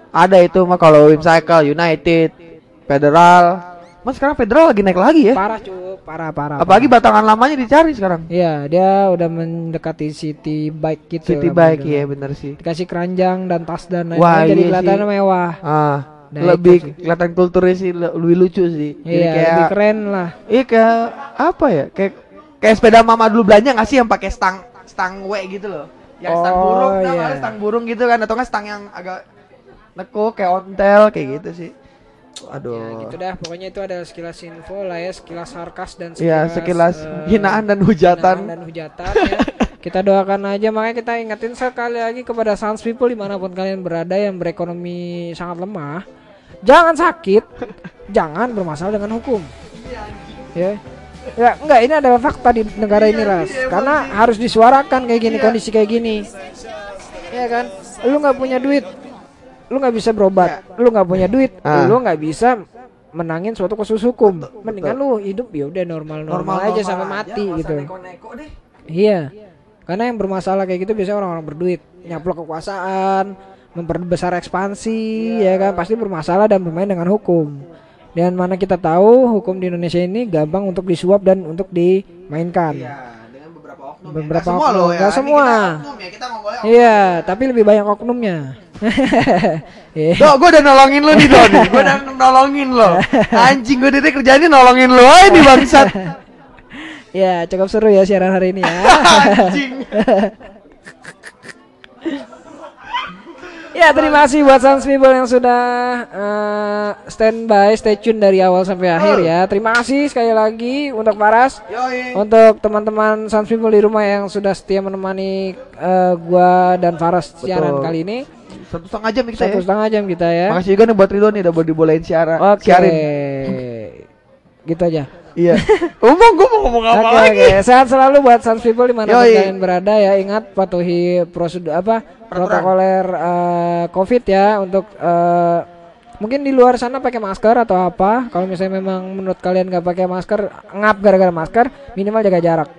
Ada itu mah kalau Wim Cycle, United, Federal. Mas sekarang Federal lagi naik lagi ya. parah cuy parah parah Apalagi batangan lamanya dicari sekarang. Iya, dia udah mendekati city bike gitu. City lah, bike bener. ya bener sih. Dikasih keranjang dan tas dan lain-lain Wah, jadi iya kelihatan sih. mewah. Ah, Nah, lebih kelihatan kulturnya sih le- lebih lucu sih. Jadi Iya, kayak lebih keren lah. Iya kayak apa ya? Kayak kayak sepeda mama dulu belanja nggak sih yang pakai stang stang W gitu loh. Yang stang Oh, burung, iya. stang burung gitu kan atau nggak stang yang agak nekuk kayak ontel kayak gitu sih. Aduh. Ya, gitu dah. Pokoknya itu adalah sekilas info lah ya, sekilas sarkas dan Iya, sekilas eh, hinaan dan hujatan. hinaan dan hujatan ya. Kita doakan aja makanya kita ingetin sekali lagi kepada Sans People di mana pun kalian berada yang berekonomi sangat lemah, jangan sakit, jangan bermasalah dengan hukum. Ya. Ya, enggak ini adalah fakta di negara ini ras. Karena harus disuarakan kayak gini kondisi kayak gini. Ya kan? Lu nggak punya duit, lu nggak bisa berobat, lu nggak punya duit, Ah. lu nggak bisa menangin suatu kasus hukum. Mendingan lu hidup ya udah normal-normal aja sampai mati gitu. Neko-neko deh. Iya. Karena yang bermasalah kayak gitu biasanya orang-orang berduit, nyaplok kekuasaan, memperbesar ekspansi, ya kan pasti bermasalah dan bermain dengan hukum. Dan mana kita tahu hukum di Indonesia ini gampang untuk disuap dan untuk dimainkan. Iya, dengan beberapa oknum. ya. Beberapa Nggak semua oknum, loh ya. Ini semua. Kita oknum ya, kita oknum. Iya, tapi lebih banyak oknumnya. Iya. Do, gue udah nolongin lo nih, Don. Gue udah nolongin lo. Anjing, gue dari kerjanya nolongin lo aja nih bangsat. Ya, cukup seru ya siaran hari ini ya. Anjing. ya, terima kasih buat Sans People yang sudah eh, standby, stay tune dari awal sampai akhir ya. Terima kasih sekali lagi untuk Paras. Yoi. Untuk teman-teman Sans People di rumah yang sudah setia menemani eh, gua dan Faras siaran kali ini. Satu setengah jam kita Satu ya. setengah jam kita ya. Makasih juga nih buat Ridho nih udah boleh dibolehin siaran. Oke. Siarin. Gitu aja. Iya. Ngomong gue mau ngomong apa Oke lagi? oke, sehat selalu buat Sans People di mana pun Yoi. kalian berada ya. Ingat patuhi prosedur apa protokoler eh, COVID ya untuk eh, mungkin di luar sana pakai masker atau apa. Kalau misalnya memang menurut kalian nggak pakai masker, ngap gara-gara masker, minimal jaga jarak.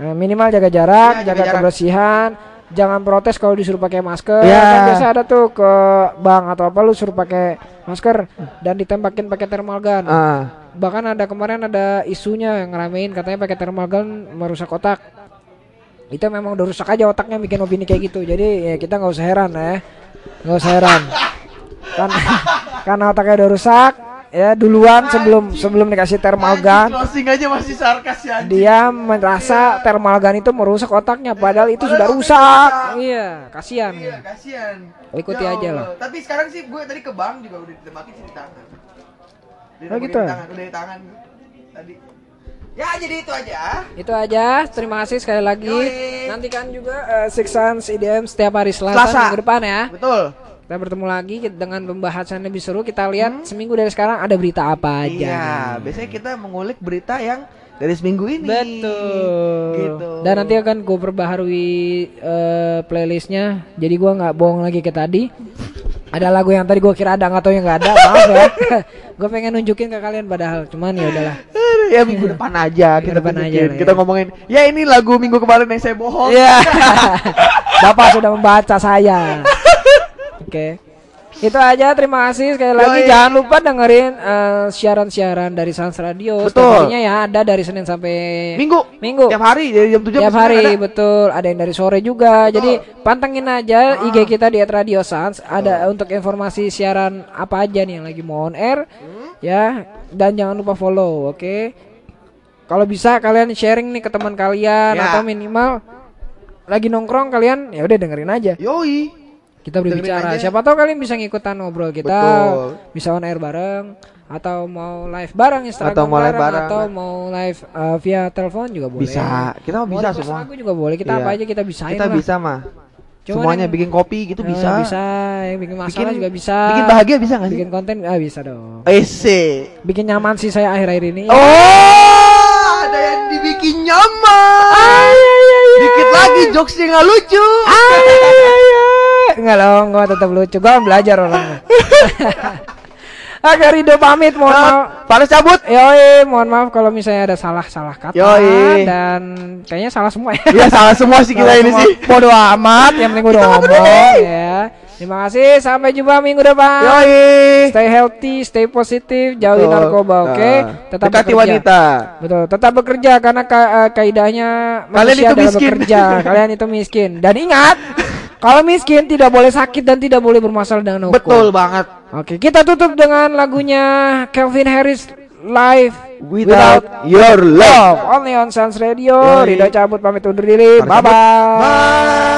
Nah, minimal jaga jarak, Iya, jaga jaga jarak. kebersihan. Jangan protes kalau disuruh pakai masker. Iya. Kan biasa ada tuh ke bank atau apa lu suruh pakai masker dan ditembakin pakai thermal gun Ah. bahkan ada kemarin ada isunya yang ngeramein katanya pakai thermal gun merusak otak itu memang udah rusak aja otaknya bikin opini kayak gitu jadi ya kita nggak usah heran ya nggak usah heran kan karena otaknya udah rusak ya duluan sebelum sebelum dikasih thermal gun Closing aja masih sarkas ya. dia merasa thermal gun itu merusak otaknya padahal itu sudah rusak iya kasihan Iya, kasihan. Ikuti Ya aja lah. Tapi sekarang sih gue tadi ke bank juga udah ditebakin sih di tangan. Udah Oh, gitu? Di tangan, udah di tangan tadi. Ya jadi itu aja. itu aja terima kasih sekali lagi Yoi. nantikan juga eh, Six Sense IDM setiap hari Selasa, Selasa. minggu depan ya Betul. Kita bertemu lagi dengan pembahasan yang lebih seru. Kita lihat seminggu dari sekarang ada berita apa aja. Hmm? Iya, biasanya kita mengulik berita yang dari seminggu ini. Betul. Gitu. Dan nanti akan gue perbaharui eh, playlistnya. Jadi gua nggak bohong lagi ke tadi. Ada lagu yang tadi gue kira ada nggak tahu yang nggak ada. Maaf ya. gue pengen nunjukin ke kalian padahal. Cuman ya udahlah. ya minggu depan aja Minggu kita depan aja lah ya. kita ngomongin ya ini lagu minggu kemarin yang saya bohong Iya. Bapak sudah membaca saya. Oke. Itu aja terima kasih sekali lagi Yoi. jangan lupa dengerin eh, siaran-siaran dari Sans Radio. Betul. Ya ada dari Senin sampai Minggu. Minggu. Tiap hari dari jam 7 Tiap hari betul, ada yang dari sore juga. Jadi pantengin aja Ah. IG kita di Radio Sans. Ada untuk informasi siaran apa aja nih yang lagi mau on air, Hmm. ya. Dan jangan lupa follow, oke? Kalau bisa kalian sharing nih ke teman kalian Ya. atau minimal lagi nongkrong kalian ya udah dengerin aja. Yoi. Kita berbicara. aja. Siapa tahu kalian bisa ngikutan ngobrol kita, Betul. bisa on air bareng atau mau live bareng Instagram Atau mau live bareng, bareng. atau mau live uh, via telepon juga boleh. Bisa. Kita Mau bisa semua. lagu juga boleh. Kita Iya. apa aja kita bisain Kita lah. bisa mah. Cuman Semuanya yang- bikin kopi gitu Eh, bisa. bisa, yang bikin masalah Bikin- juga bisa. bikin bahagia bisa nggak sih? Bikin konten ah bisa dong. Ese. Bikin nyaman sih saya akhir-akhir ini. Oh, ada yang dibikin nyaman. Dikit lagi jokesnya nggak lucu. Enggak loh, gua tetap lucu. Gua belajar orangnya. Oke Rido pamit mohon maaf. Panas cabut. Yoi, mohon maaf kalau misalnya ada salah-salah kata Yoi. dan kayaknya salah semua ya. Iya salah semua sih kita ini sih. Bodo amat, yang penting udah ngomong ya. Terima kasih, sampai jumpa minggu depan. Yoi. Stay healthy, stay positif, jauhi Betul. narkoba, oke? Nah, Tetap dekati bekerja. wanita. Betul, tetap bekerja karena ka- eh, kaidahnya Kalian itu miskin. bekerja. Kalian itu miskin. Dan ingat, kalau miskin tidak boleh sakit dan tidak boleh bermasalah dengan hukum. Betul banget. Oke, kita tutup dengan lagunya Calvin Harris live Without your love. Only on Sans Radio. Yoi. Rido cabut pamit undur diri. Bye bye. Bye.